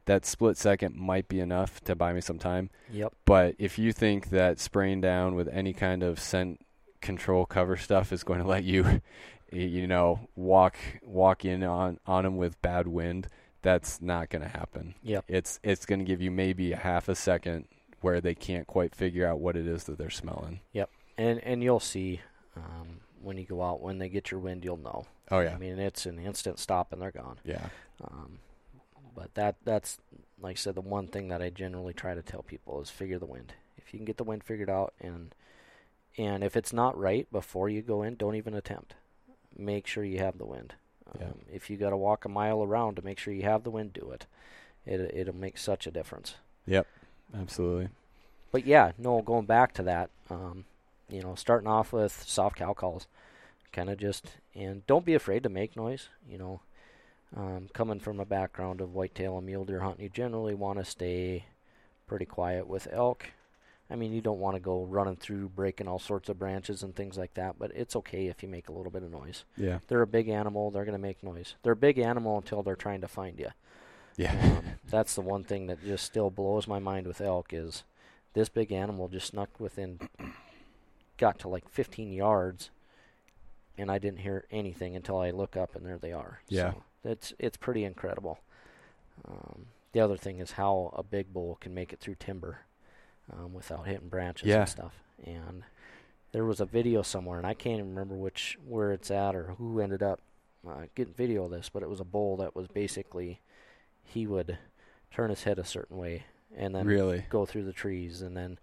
that split second might be enough to buy me some time. Yep. But if you think that spraying down with any kind of scent control cover stuff is going to let you, you know, walk walk in on on them with bad wind, that's not going to happen. Yep. It's it's going to give you maybe a half a second where they can't quite figure out what it is that they're smelling. Yep. And and you'll see um, when you go out when they get your wind, you'll know. Oh yeah. I mean, it's an instant stop and they're gone. Yeah. Um, but that that's like I said, the one thing that I generally try to tell people is figure the wind. If you can get the wind figured out, and and if it's not right before you go in, don't even attempt. Make sure you have the wind. Yeah. Um, if you got to walk a mile around to make sure you have the wind, do it. It it'll make such a difference. Yep. Absolutely. But yeah, no, going back to that, um, you know, starting off with soft cow calls, kind of just and don't be afraid to make noise. You know, um, coming from a background of whitetail and mule deer hunting, you generally want to stay pretty quiet with elk. I mean, you don't want to go running through, breaking all sorts of branches and things like that, but it's okay if you make a little bit of noise. Yeah. They're a big animal, they're going to make noise. They're a big animal until they're trying to find you. Yeah. Um, that's the one thing that just still blows my mind with elk is this big animal just snuck within, got to like 15 yards, and I didn't hear anything until I look up and there they are. Yeah. So it's it's pretty incredible. Um, the other thing is how a big bull can make it through timber um, without hitting branches Yeah. and stuff. And there was a video somewhere, and I can't even remember which where it's at or who ended up uh, getting video of this, but it was a bull that was basically he would turn his head a certain way and then really. go through the trees and then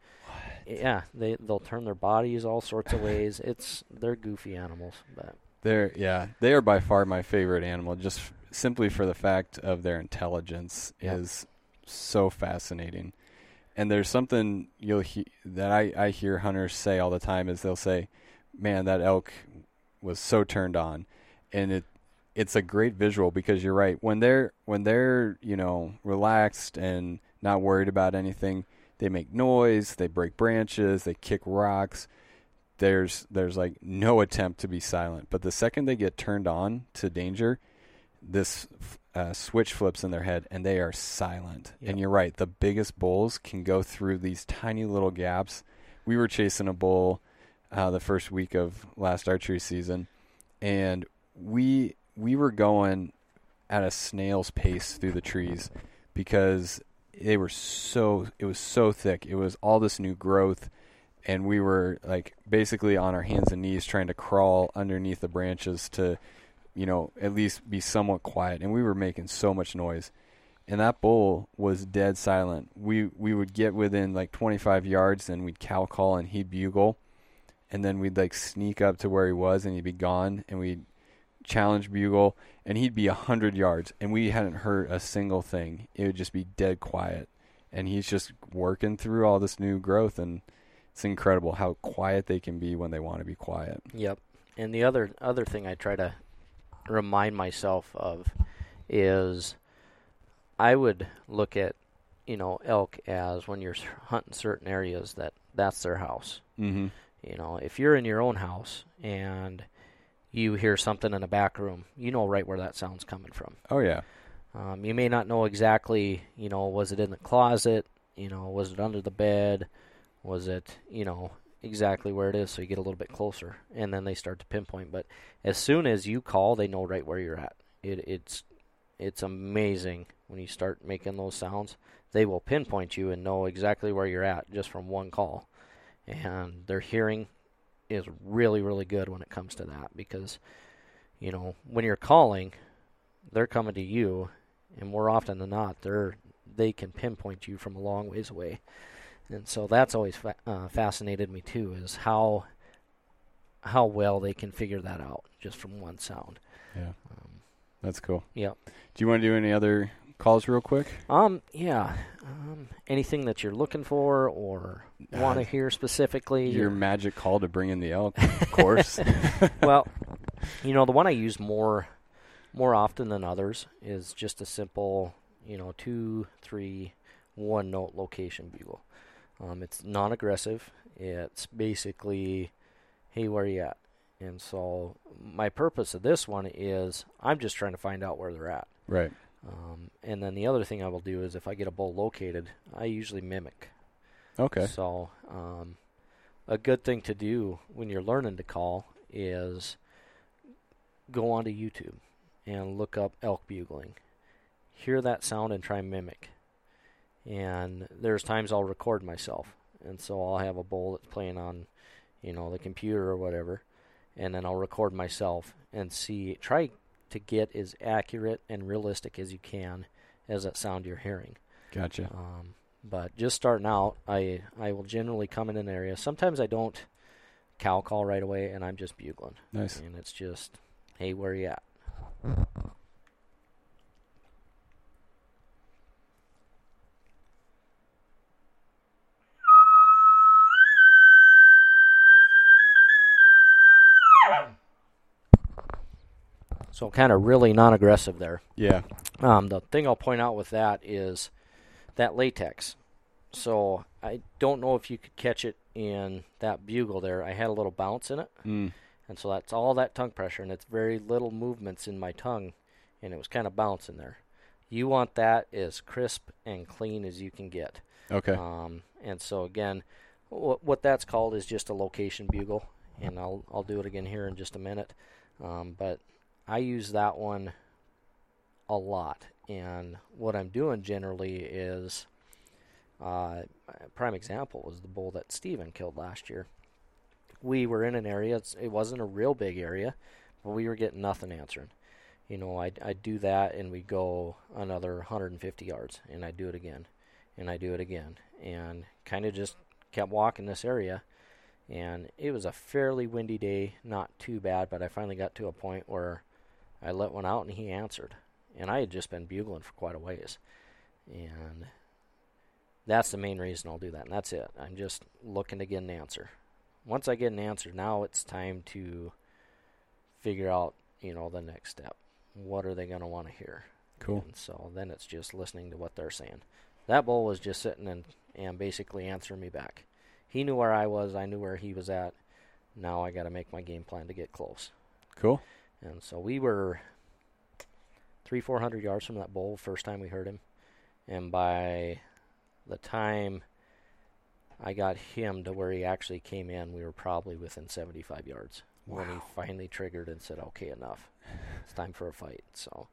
yeah they they'll turn their bodies all sorts of ways it's they're goofy animals but They're yeah, they are by far my favorite animal, just f- simply for the fact of their intelligence Yep. is so fascinating. And there's something you'll he- that I, I hear hunters say all the time is they'll say, "Man, that elk was so turned on," and it it's a great visual because you're right. When they're when they're you know relaxed and not worried about anything, they make noise, they break branches, they kick rocks. There's there's like no attempt to be silent. But the second they get turned on to danger, this uh, switch flips in their head and they are silent. Yep. And you're right. The biggest bulls can go through these tiny little gaps. We were chasing a bull uh, the first week of last archery season, and we we were going at a snail's pace through the trees because they were so it was so thick. It was all this new growth and we were like basically on our hands and knees trying to crawl underneath the branches to you know at least be somewhat quiet. And we were making so much noise. And that bull was dead silent. We we would get within like 25 yards and we'd cow call and he'd bugle. And then we'd like sneak up to where he was and he'd be gone and we'd challenge bugle. And he'd be a hundred yards and we hadn't heard a single thing. It would just be dead quiet. And he's just working through all this new growth and it's incredible how quiet they can be when they want to be quiet. Yep. And the other other thing I try to remind myself of is I would look at you know elk as when you're hunting certain areas that that's their house. mm-hmm You know, if you're in your own house and you hear something in a back room, you know right where that sound's coming from. oh yeah Um, you may not know exactly, you know, was it in the closet? You know, was it under the bed? Was it, you know, exactly where it is? So you get a little bit closer, and then they start to pinpoint. But as soon as you call, they know right where you're at. It, it's it's amazing when you start making those sounds. They will pinpoint you and know exactly where you're at just from one call, and their hearing is really really good when it comes to that because, you know, when you're calling, they're coming to you and more often than not, they're they can pinpoint you from a long ways away, and so that's always fa- uh, fascinated me too is how how well they can figure that out just from one sound. yeah Um, that's cool Yep. do you want to do any other calls real quick um, yeah. Um, anything that you're looking for or want to Uh, hear specifically? your magic call to bring in the elk of course well, you know, the one I use more more often than others is just a simple, you know, two, three, one note location bugle. Um, it's non-aggressive. It's basically, hey, where are you at? And so my purpose of this one is I'm just trying to find out where they're at. right Um, and then the other thing I will do is if I get a bull located, I usually mimic. okay So, um, a good thing to do when you're learning to call is go onto YouTube and look up elk bugling. Hear that sound and try and mimic. And there's times I'll record myself, and so I'll have a bull that's playing on, you know, the computer or whatever, and then I'll record myself and see try to get as accurate and realistic as you can as that sound you're hearing. gotcha Um, but just starting out, I I will generally come in an area. Sometimes I don't cow call right away, and I'm just bugling, nice and it's just, hey, where you at? So kind of really non-aggressive there. yeah Um, the thing I'll point out with that is that latex. So I don't know if you could catch it in that bugle there. I had a little bounce in it, mm. and so that's all that tongue pressure, and it's very little movements in my tongue, and it was kind of bouncing there. You want that as crisp and clean as you can get. okay Um, and so again, what what that's called is just a location bugle, and I'll I'll do it again here in just a minute. Um, but I use that one a lot, and what I'm doing generally is, uh, prime example was the bull that Steven killed last year. We were in an area; it wasn't a real big area, but we were getting nothing answering. You know, I'd, I'd do that, and we'd go another 150 yards, and I'd do it again and I do it again, and kind of just kept walking this area. And it was a fairly windy day, not too bad, but I finally got to a point where I let one out and he answered. And I had just been bugling for quite a ways. And That's the main reason I'll do that, and that's it. I'm just looking to get an answer. Once I get an answer, now it's time to figure out, you know, the next step. What are they going to want to hear? Cool. And so then it's just listening to what they're saying. That bull was just sitting and, and basically answering me back. He knew where I was, I knew where he was at. Now I got to make my game plan to get close. Cool. And so we were three, four hundred yards from that bull first time we heard him. And by the time I got him to where he actually came in, we were probably within 75 yards when he finally triggered and said, "Okay, enough. It's time for a fight." So,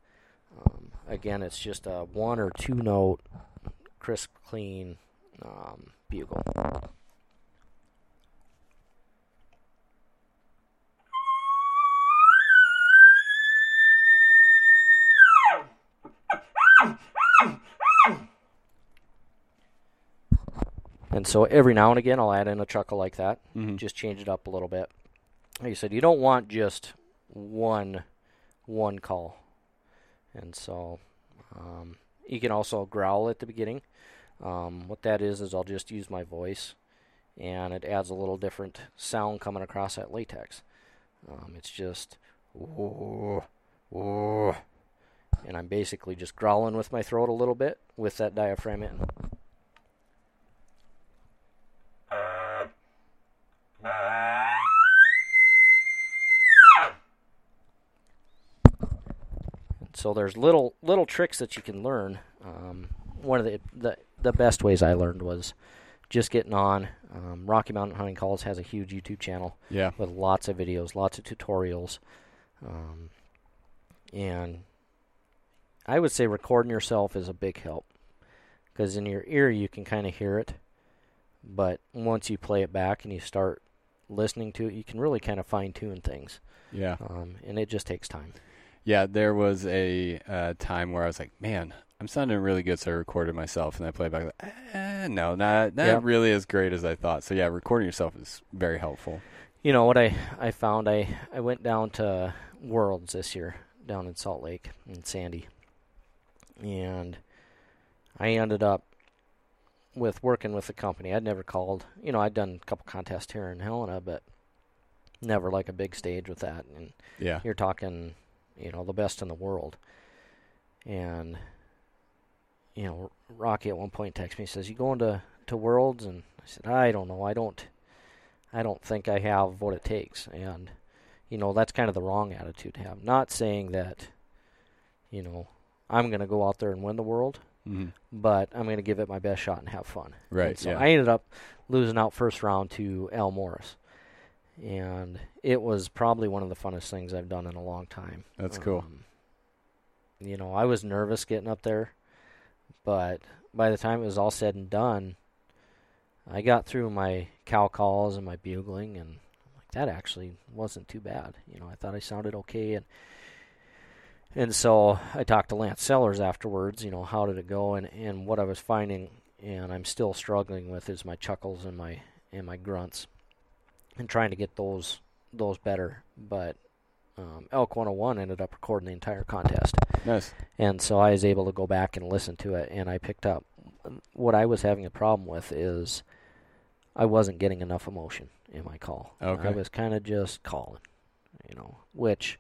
um, again, it's just a one or two note, crisp, clean um, bugle. And so every now and again, I'll add in a chuckle like that hmm just change it up a little bit. Like you said, you don't want just one one call, and so um, you can also growl at the beginning. Um, what that is is I'll just use my voice, and it adds a little different sound coming across that latex. Um, it's just "Whoa, whoa," and I'm basically just growling with my throat a little bit with that diaphragm in. So there's little little tricks that you can learn. Um, one of the, the the best ways I learned was just getting on. Um, Rocky Mountain Hunting Calls has a huge YouTube channel Yeah. with lots of videos, lots of tutorials, um, and I would say recording yourself is a big help because in your ear you can kind of hear it, but once you play it back and you start listening to it, you can really kind of fine tune things, Yeah. um, and it just takes time. Yeah, there was a uh, time where I was like, man, I'm sounding really good, so I recorded myself and I played back. Like, eh, no, not not Yeah. really as great as I thought. So yeah, recording yourself is very helpful. You know what I I found I I went down to Worlds this year down in Salt Lake and Sandy, and I ended up with working with the company. I'd never called. You know, I'd done a couple contests here in Helena, but never like a big stage with that. And Yeah. you're talking, you know, the best in the world. And you know, Rocky at one point texted me says, "You going to to Worlds?" And I said, "I don't know. I don't I don't think I have what it takes." And you know, that's kind of the wrong attitude to have. Not saying that you know, I'm going to go out there and win the world, hmm but I'm going to give it my best shot and have fun. Right. And so yeah. I ended up losing out first round to Al Morris. And it was probably one of the funnest things I've done in a long time. That's cool. Um, you know, I was nervous getting up there, but by the time it was all said and done, I got through my cow calls and my bugling, and like that actually wasn't too bad. You know, I thought I sounded okay, and and so I talked to Lance Sellers afterwards. You know, how did it go? And and what I was finding, and I'm still struggling with, is my chuckles and my and my grunts, and trying to get those those better. But um, Elk 101 ended up recording the entire contest, nice. and so I was able to go back and listen to it, and I picked up what I was having a problem with is I wasn't getting enough emotion in my call. Okay. I was kind of just calling, you know, which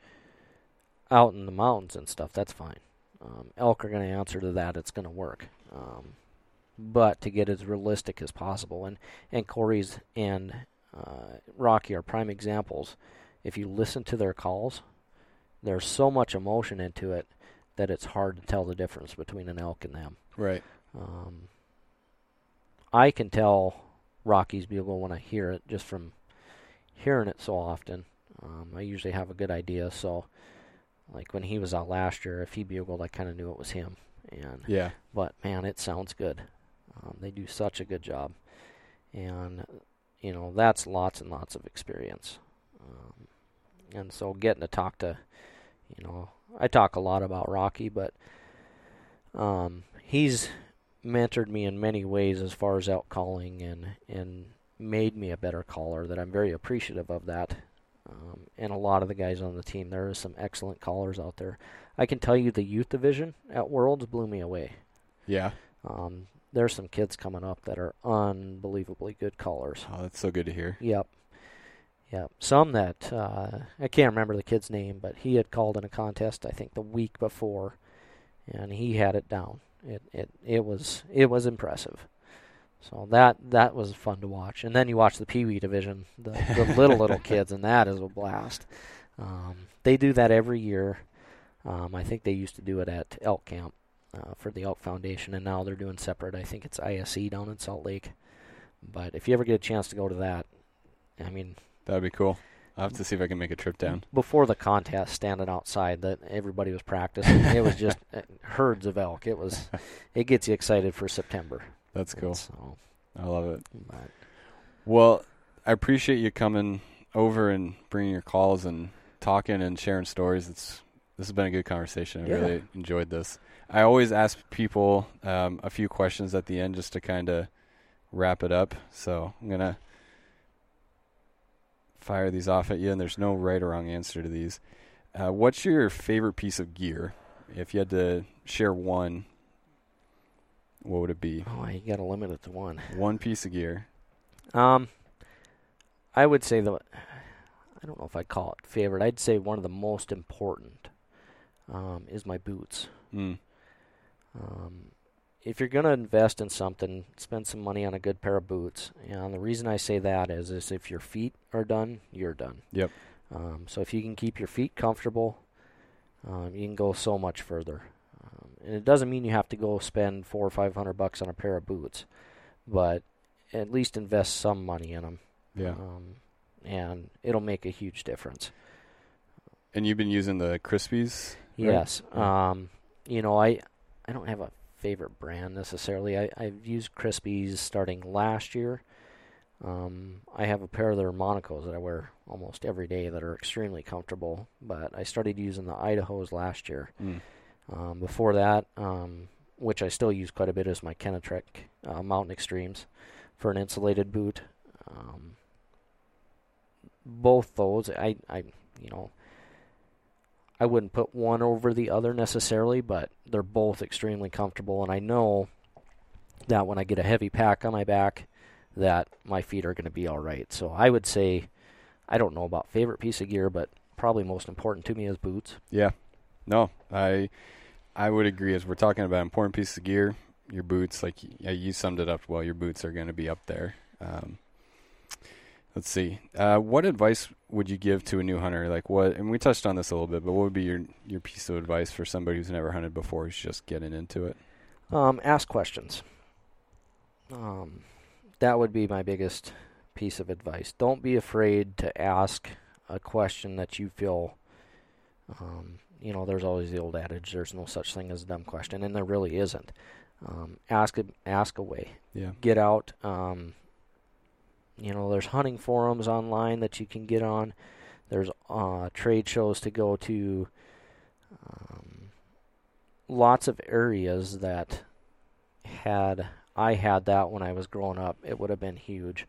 out in the mountains and stuff, that's fine. Um, elk are going to answer to that. It's going to work. Um, but to get as realistic as possible, and and Corey's and uh, Rocky are prime examples. If you listen to their calls, there's so much emotion into it that it's hard to tell the difference between an elk and them. Right. Um, I can tell Rocky's bugle when I hear it just from hearing it so often. Um, I usually have a good idea. So, like when he was out last year, if he bugled, I kind of knew it was him. And Yeah. but man, it sounds good. Um, they do such a good job, and you know that's lots and lots of experience. Um, and so getting to talk to, you know, I talk a lot about Rocky, but um, he's mentored me in many ways as far as out calling and and made me a better caller. That I'm very appreciative of that. Um, and a lot of the guys on the team, there are some excellent callers out there. I can tell you the youth division at Worlds blew me away. Yeah. Um, there's some kids coming up that are unbelievably good callers. Oh, that's so good to hear. Yep. Yep. Some that uh, I can't remember the kid's name, but he had called in a contest I think the week before, and he had it down. It it it was it was impressive. So that that was fun to watch. And then you watch the Pee Wee division, the, the little little kids, and that is a blast. Um, they do that every year. Um, I think they used to do it at Elk Camp uh, for the Elk Foundation, and now they're doing separate. I think it's ISE down in Salt Lake. But if you ever get a chance to go to that, I mean, That'd be cool. I'll have to see if I can make a trip down. before the contest, standing outside, that everybody was practicing. it was just uh, herds of elk. It was, it gets you excited for September. That's cool. So, I love it. but Well, I appreciate you coming over and bringing your calls and talking and sharing stories. It's this has been a good conversation. I Yeah. really enjoyed this. I always ask people um, a few questions at the end just to kind of wrap it up. So I'm gonna fire these off at you, and there's no right or wrong answer to these. Uh, what's your favorite piece of gear? If you had to share one, what would it be? oh, you got to limit it to one. One piece of gear. Um, I would say the, I don't know if I'd call it favorite. I'd say one of the most important, um, is my boots. Mm. Um, if you're going to invest in something, spend some money on a good pair of boots. And the reason I say that is, is if your feet are done, you're done. Yep. Um, so if you can keep your feet comfortable, um, you can go so much further. Um, and it doesn't mean you have to go spend four or five hundred bucks on a pair of boots, but at least invest some money in them. Yeah. Um, and it'll make a huge difference. And you've been using the Crispis? Yes. Um, you know, I I don't have a favorite brand necessarily. I, I've used Crispis starting last year. Um, I have a pair of their Monacos that I wear almost every day that are extremely comfortable. But I started using the Idahos last year. Mm. Um, before that, um, which I still use quite a bit, is my Kenetrek uh, Mountain Extremes for an insulated boot. Um, both those, I, I, you know, I wouldn't put one over the other necessarily, but they're both extremely comfortable, and I know that when I get a heavy pack on my back, that my feet are going to be all right. So I would say, I don't know about favorite piece of gear, but probably most important to me is boots. Yeah. No, I I would agree. As we're talking about important pieces of gear, your boots, like you summed it up well. Your boots are going to be up there. Um, let's see. Uh, what advice would you give to a new hunter? Like what? And we touched on this a little bit, but what would be your your piece of advice for somebody who's never hunted before, who's just getting into it? Um, ask questions. Um, that would be my biggest piece of advice. Don't be afraid to ask a question that you feel. Um, you know, there's always the old adage: "There's no such thing as a dumb question," and there really isn't. Um, ask ask away. Yeah. Get out. You know, there's hunting forums online that you can get on. There's uh, trade shows to go to. Um, lots of areas that had I had that when I was growing up, it would have been huge.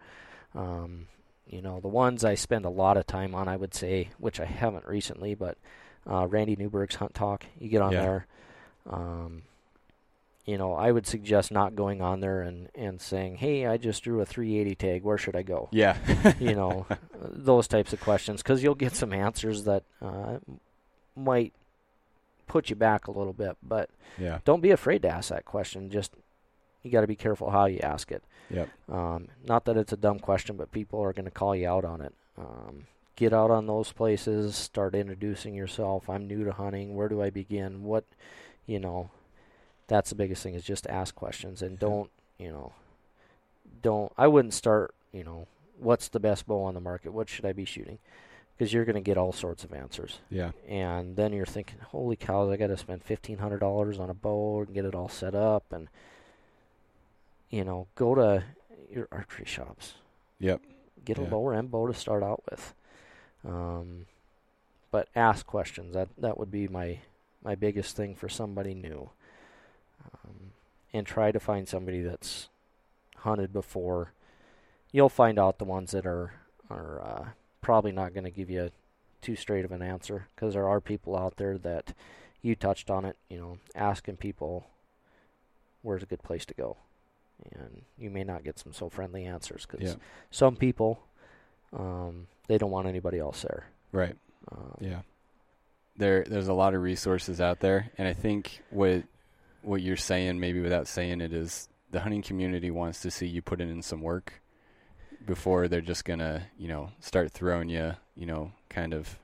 Um, you know, the ones I spend a lot of time on, I would say, which I haven't recently, but uh, Randy Newberg's Hunt Talk, you get on Yeah. there. Um, you know, I would suggest not going on there and, and saying, hey, I just drew a 380 tag, where should I go? Yeah. you know, those types of questions, because you'll get some answers that uh, might put you back a little bit, but yeah. don't be afraid to ask that question. Just you got to be careful how you ask it. Yep. Um, not that it's a dumb question, but people are going to call you out on it. Um, get out on those places. Start introducing yourself. I'm new to hunting. Where do I begin? What, you know, that's the biggest thing is just ask questions and don't, you know, don't. I wouldn't start. You know, what's the best bow on the market? What should I be shooting? Because you're going to get all sorts of answers Yeah. and then you're thinking, "Holy cows! I got to spend fifteen hundred dollars on a bow and get it all set up." And you know, go to your archery shops. Yep. Get a lower end bow to start out with. Um, but ask questions. That that would be my my biggest thing for somebody new. Um, and try to find somebody that's hunted before. You'll find out the ones that are are uh, probably not going to give you too straight of an answer because there are people out there that you touched on it. You know, asking people where's a good place to go, and you may not get some so friendly answers because Yeah. some people um, they don't want anybody else there. Right. Um, Yeah. There there's a lot of resources out there and I think what what you're saying maybe without saying it is the hunting community wants to see you put in some work before they're just to, you know, start throwing you, you know, kind of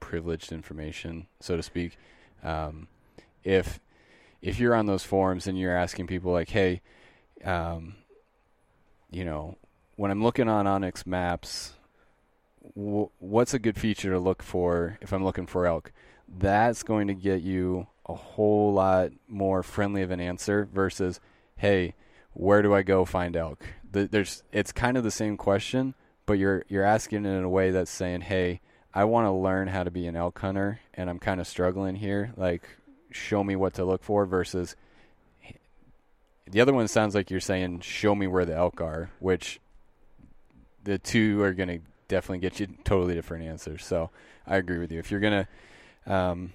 privileged information, so to speak. Um, if if you're on those forums and you're asking people like, "Hey, um, you know, when I'm looking on onX Maps, what's a good feature to look for if I'm looking for elk?" That's going to get you a whole lot more friendly of an answer versus, "Hey, where do I go find elk?" The, there's it's kind of the same question, but you're you're asking it in a way that's saying, "Hey, I want to learn how to be an elk hunter, and I'm kind of struggling here. Like, show me what to look for." Versus, the other one sounds like you're saying, "Show me where the elk are," which the two are going to definitely get you totally different answers. So I agree with you. If you're gonna um,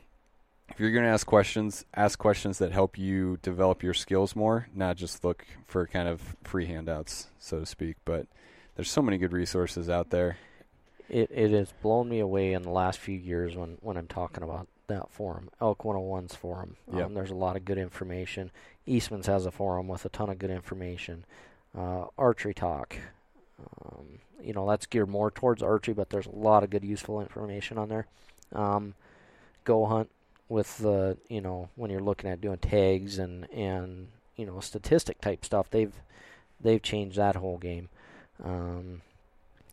if you're going to ask questions, ask questions that help you develop your skills more, not just look for kind of free handouts, so to speak. But there's so many good resources out there. It it has blown me away in the last few years when when I'm talking about that forum, Elk 101's forum. Um, Yep. There's a lot of good information. Eastman's has a forum with a ton of good information. Uh, archery talk. Um, you know that's geared more towards archery, but there's a lot of good useful information on there. Um, GoHunt with the you know when you're looking at doing tags and and you know statistic type stuff. They've they've changed that whole game. Um,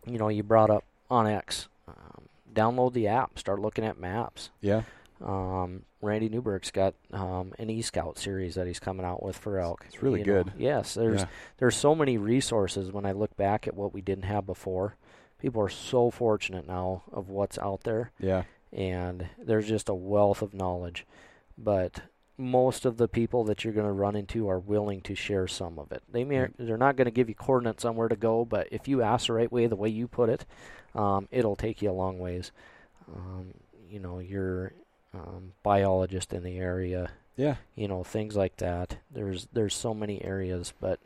you know, you brought up onX. Um, download the app. Start looking at maps. Yeah, Um, Randy Newberg's got um, an e-scout series that he's coming out with for elk. It's really you know. good. Yes, there's yeah, there's so many resources when I look back at what we didn't have before. People are so fortunate now of what's out there, yeah, and there's just a wealth of knowledge. But most of the people that you're going to run into are willing to share some of it. They may they're not going to give you coordinates on where to go, but if you ask the right way, the way you put it, um, it'll take you a long ways. Um, you know, you're um, biologist in the area, yeah. you know, things like that. There's there's so many areas, but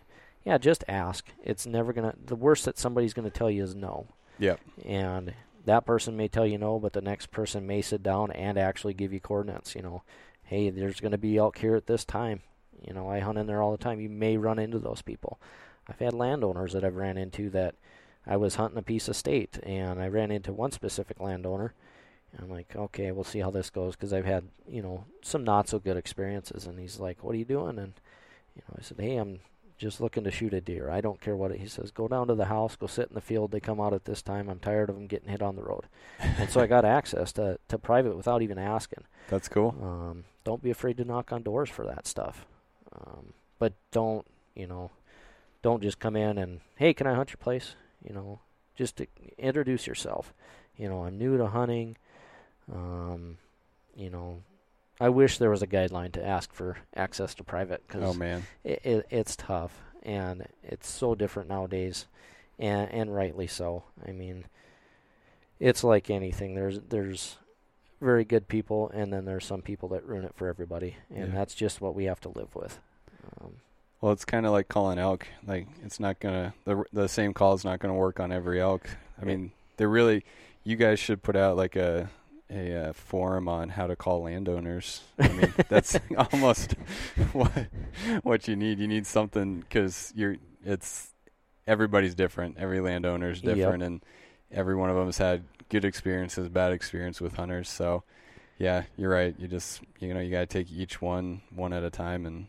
yeah, just ask. It's never gonna. The worst that somebody's gonna tell you is no, Yep. and that person may tell you no, but the next person may sit down and actually give you coordinates. You know, hey, there's gonna be elk here at this time. You know, I hunt in there all the time. You may run into those people. I've had landowners that I've ran into that I was hunting a piece of state, and I ran into one specific landowner. And I'm like, okay, we'll see how this goes because I've had, you know, some not so good experiences. And he's like, what are you doing? And, you know, I said, hey, I'm just looking to shoot a deer. I don't care what it, he says. Go down to the house, go sit in the field. They come out at this time. I'm tired of them getting hit on the road. and so I got access to, to private without even asking. That's cool. Um, don't be afraid to knock on doors for that stuff. Um, but don't, you know, don't just come in and, hey, can I hunt your place? You know, just to introduce yourself. You know, I'm new to hunting. Um, you know, I wish there was a guideline to ask for access to private because Oh man. it, it, it's tough and it's so different nowadays, and and rightly so. I mean, it's like anything. There's there's very good people, and then there's some people that ruin it for everybody, and Yeah. that's just what we have to live with. Um, Well, it's kind of like calling elk. Like it's not gonna the the same call is not gonna work on every elk. I mean, they're really. You guys should put out like a a uh, forum on how to call landowners. I mean, that's almost what what you need. You need something because you're. It's everybody's different. Every landowner's Yep. different, and every one of them has had good experiences, bad experience with hunters. So, yeah, you're right. You just you know you got to take each one one at a time and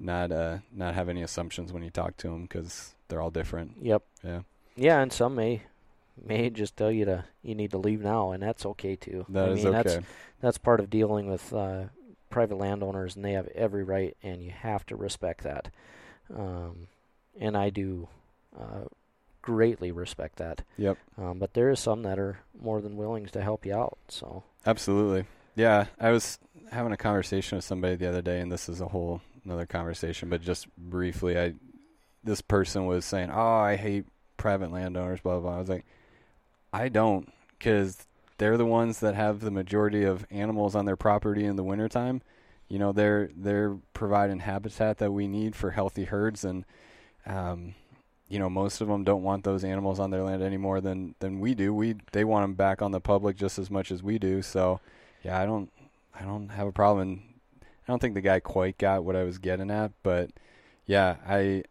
not uh not have any assumptions when you talk to them because they're all different. yep. Yeah, Yeah, and some may may just tell you to you need to leave now, and that's okay too. that I is mean, okay. That's that's part of dealing with uh, private landowners, and they have every right, and you have to respect that. Um, and I do uh, greatly respect that. Yep, Um, but there is some that are more than willing to help you out. So absolutely. Yeah, I was having a conversation with somebody the other day, and this is a whole another conversation, but just briefly, I this person was saying, "Oh, I hate private landowners." Blah blah. blah. I was like, I don't, because they're the ones that have the majority of animals on their property in the wintertime. you know they're they're providing habitat that we need for healthy herds, and um, you know most of them don't want those animals on their land any more than than we do. We they want them back on the public just as much as we do. So yeah, I don't I don't have a problem. And I don't think the guy quite got what I was getting at, but yeah, I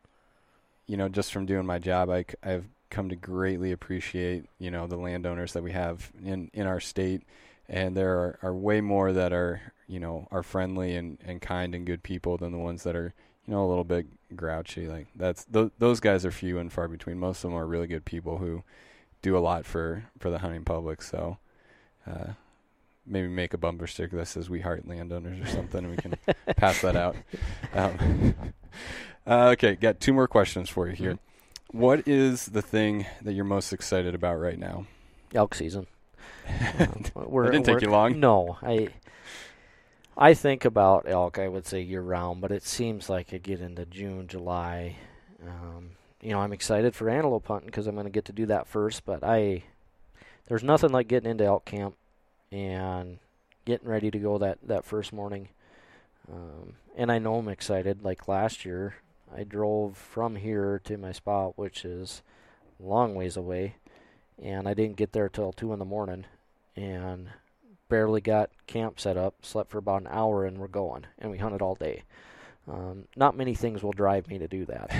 you know just from doing my job, I I've come to greatly appreciate you know the landowners that we have in in our state. And there are, are way more that are you know are friendly and, and kind and good people than the ones that are you know a little bit grouchy. Like that's th- those guys are few and far between. Most of them are really good people who do a lot for for the hunting public. So uh, maybe make a bumper sticker that says we heart landowners or something and we can pass that out. Um, uh, okay got two more questions for you here. Mm-hmm. What is the thing that you're most excited about right now elk season um, it didn't take you long. No, I I think about elk. I would say year round, but it seems like I get into June, July. Um, you know, I'm excited for antelope hunting because I'm going to get to do that first. But I there's nothing like getting into elk camp and getting ready to go that that first morning. Um, and I know I'm excited. Like last year, I drove from here to my spot, which is a long ways away, and I didn't get there till two in the morning, and barely got camp set up. Slept for about an hour, and we're going, and we hunted all day. Um, not many things will drive me to do that.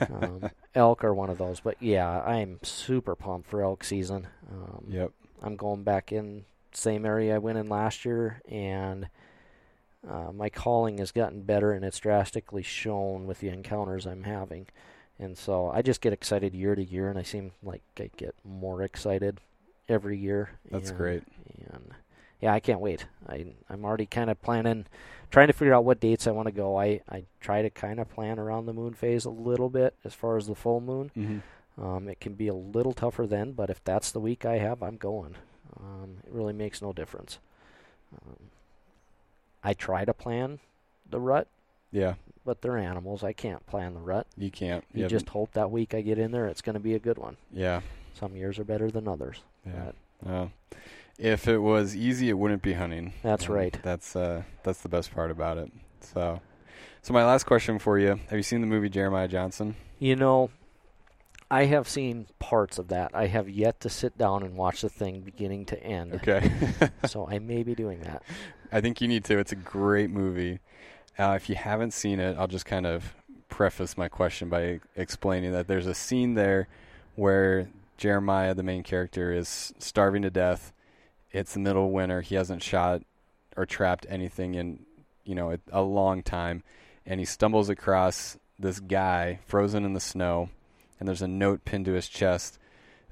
um, elk are one of those, but yeah, I'm super pumped for elk season. Um, yep. I'm going back in same area I went in last year, and uh, my calling has gotten better, and it's drastically shown with the encounters I'm having. And so I just get excited year to year, and I seem like I get more excited every year. That's and, great. And yeah, I can't wait. I I'm already kind of planning, trying to figure out what dates I want to go. I I try to kind of plan around the moon phase a little bit as far as the full moon. Mm-hmm. Um, it can be a little tougher then, but if that's the week I have, I'm going. Um, it really makes no difference. Um, I try to plan the rut. Yeah but they're animals. I can't plan the rut. You can't. You, you just hope that week I get in there, it's going to be a good one. Yeah. Some years are better than others. Yeah. Uh, if it was easy, it wouldn't be hunting. That's and right. That's uh, that's the best part about it. So, so my last question for you: Have you seen the movie Jeremiah Johnson? You know, I have seen parts of that. I have yet to sit down and watch the thing beginning to end. Okay. so I may be doing that. I think you need to. It's a great movie. Uh, if you haven't seen it, I'll just kind of preface my question by explaining that there's a scene there where Jeremiah, the main character, is starving to death. It's the middle of winter. He hasn't shot or trapped anything in, you know, a, long time, and he stumbles across this guy frozen in the snow, and there's a note pinned to his chest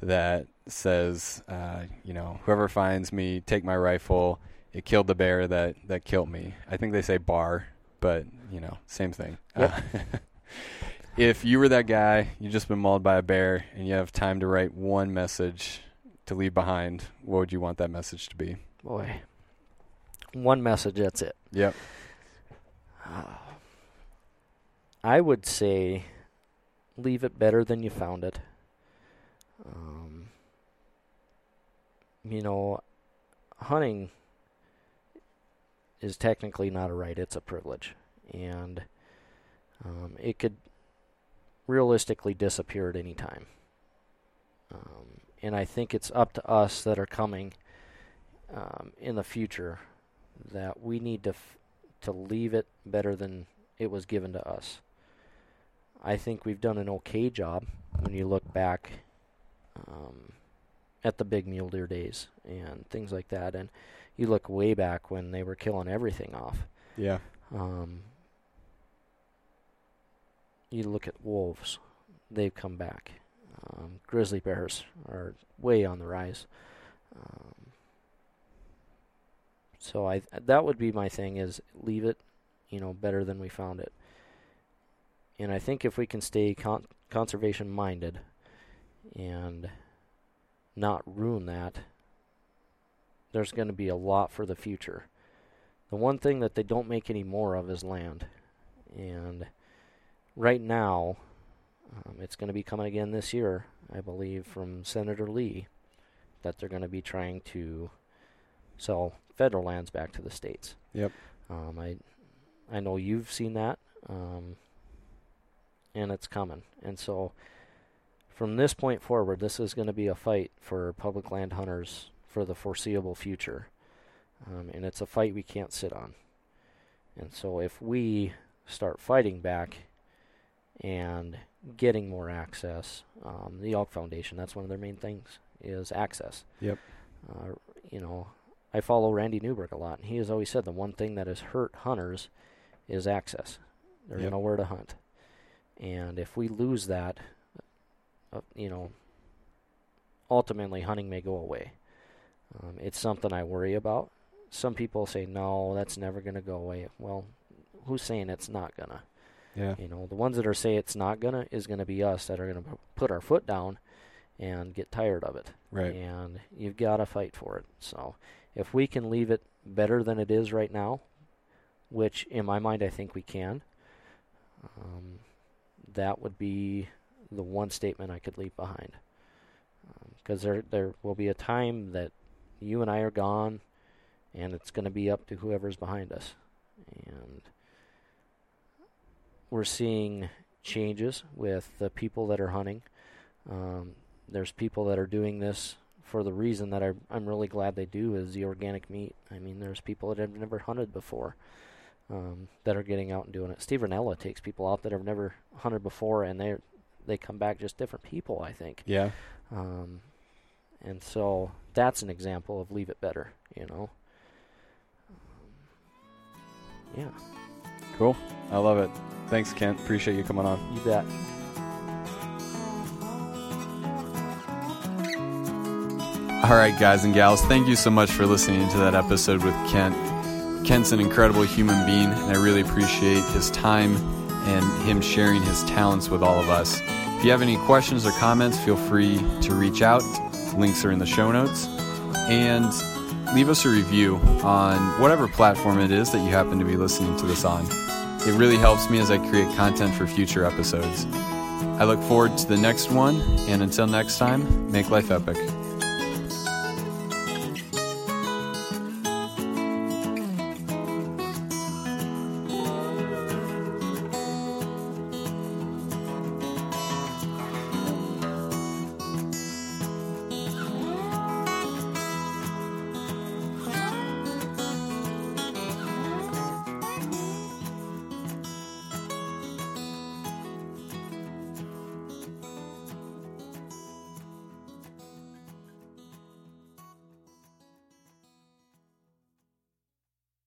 that says, uh, you know, whoever finds me, take my rifle. It killed the bear that that killed me. I think they say bar but you know, same thing. Yep. Uh, if you were that guy, you've just been mauled by a bear, and you have time to write one message to leave behind, what would you want that message to be? Boy, one message. That's it. Yep. Uh, I would say, leave it better than you found it. Um, you know, hunting is technically not a right, it's a privilege. And um, it could realistically disappear at any time. Um, and I think it's up to us that are coming um, in the future that we need to f- to leave it better than it was given to us. I think we've done an okay job when you look back um, at the big mule deer days and things like that. And you look way back when they were killing everything off. Yeah. Um, you look at wolves; they've come back. Um, grizzly bears are way on the rise. Um, so I that would be my thing: is leave it, you know, better than we found it. And I think if we can stay con- conservation minded and not ruin that there's going to be a lot for the future. The one thing that they don't make any more of is land. And right now, um, it's going to be coming again this year, I believe, from Senator Lee, that they're going to be trying to sell federal lands back to the states. Yep. Um, I I know you've seen that, um, and it's coming. And so, from this point forward, this is going to be a fight for public land hunters for the foreseeable future, um, and it's a fight we can't sit on. And so, if we start fighting back and getting more access, um, the Elk Foundation, that's one of their main things, is access. Yep. Uh, you know, I follow Randy Newberg a lot, and he has always said the one thing that has hurt hunters is access. There's Yep. nowhere to hunt, and if we lose that, uh, you know, ultimately hunting may go away. Um, it's something I worry about. Some people say no, that's never going to go away. Well, who's saying it's not gonna? Yeah. You know, the ones that are say it's not gonna is gonna be us that are gonna p- put our foot down and get tired of it. Right. And you've got to fight for it. So, if we can leave it better than it is right now, which in my mind I think we can, um, that would be the one statement I could leave behind. Because there there will be a time that you and I are gone, and it's going to be up to whoever's behind us. And we're seeing changes with the people that are hunting. Um, there's people that are doing this for the reason that I, I'm really glad they do is the organic meat. I mean, there's people that have never hunted before um, that are getting out and doing it. Steve Rinella takes people out that have never hunted before, and they they come back just different people. I think. Yeah. Um, and so that's an example of leave it better, you know. Um, yeah, Cool. I love it. Thanks, Kent. Appreciate you coming on. you bet. All right, guys and gals, thank you so much for listening to that episode with Kent. Kent's an incredible human being, and I really appreciate his time and him sharing his talents with all of us. If you have any questions or comments, feel free to reach out. Links are in the show notes. And leave us a review on whatever platform it is that you happen to be listening to this on. It really helps me as I create content for future episodes. I look forward to the next one, and until next time, make life epic.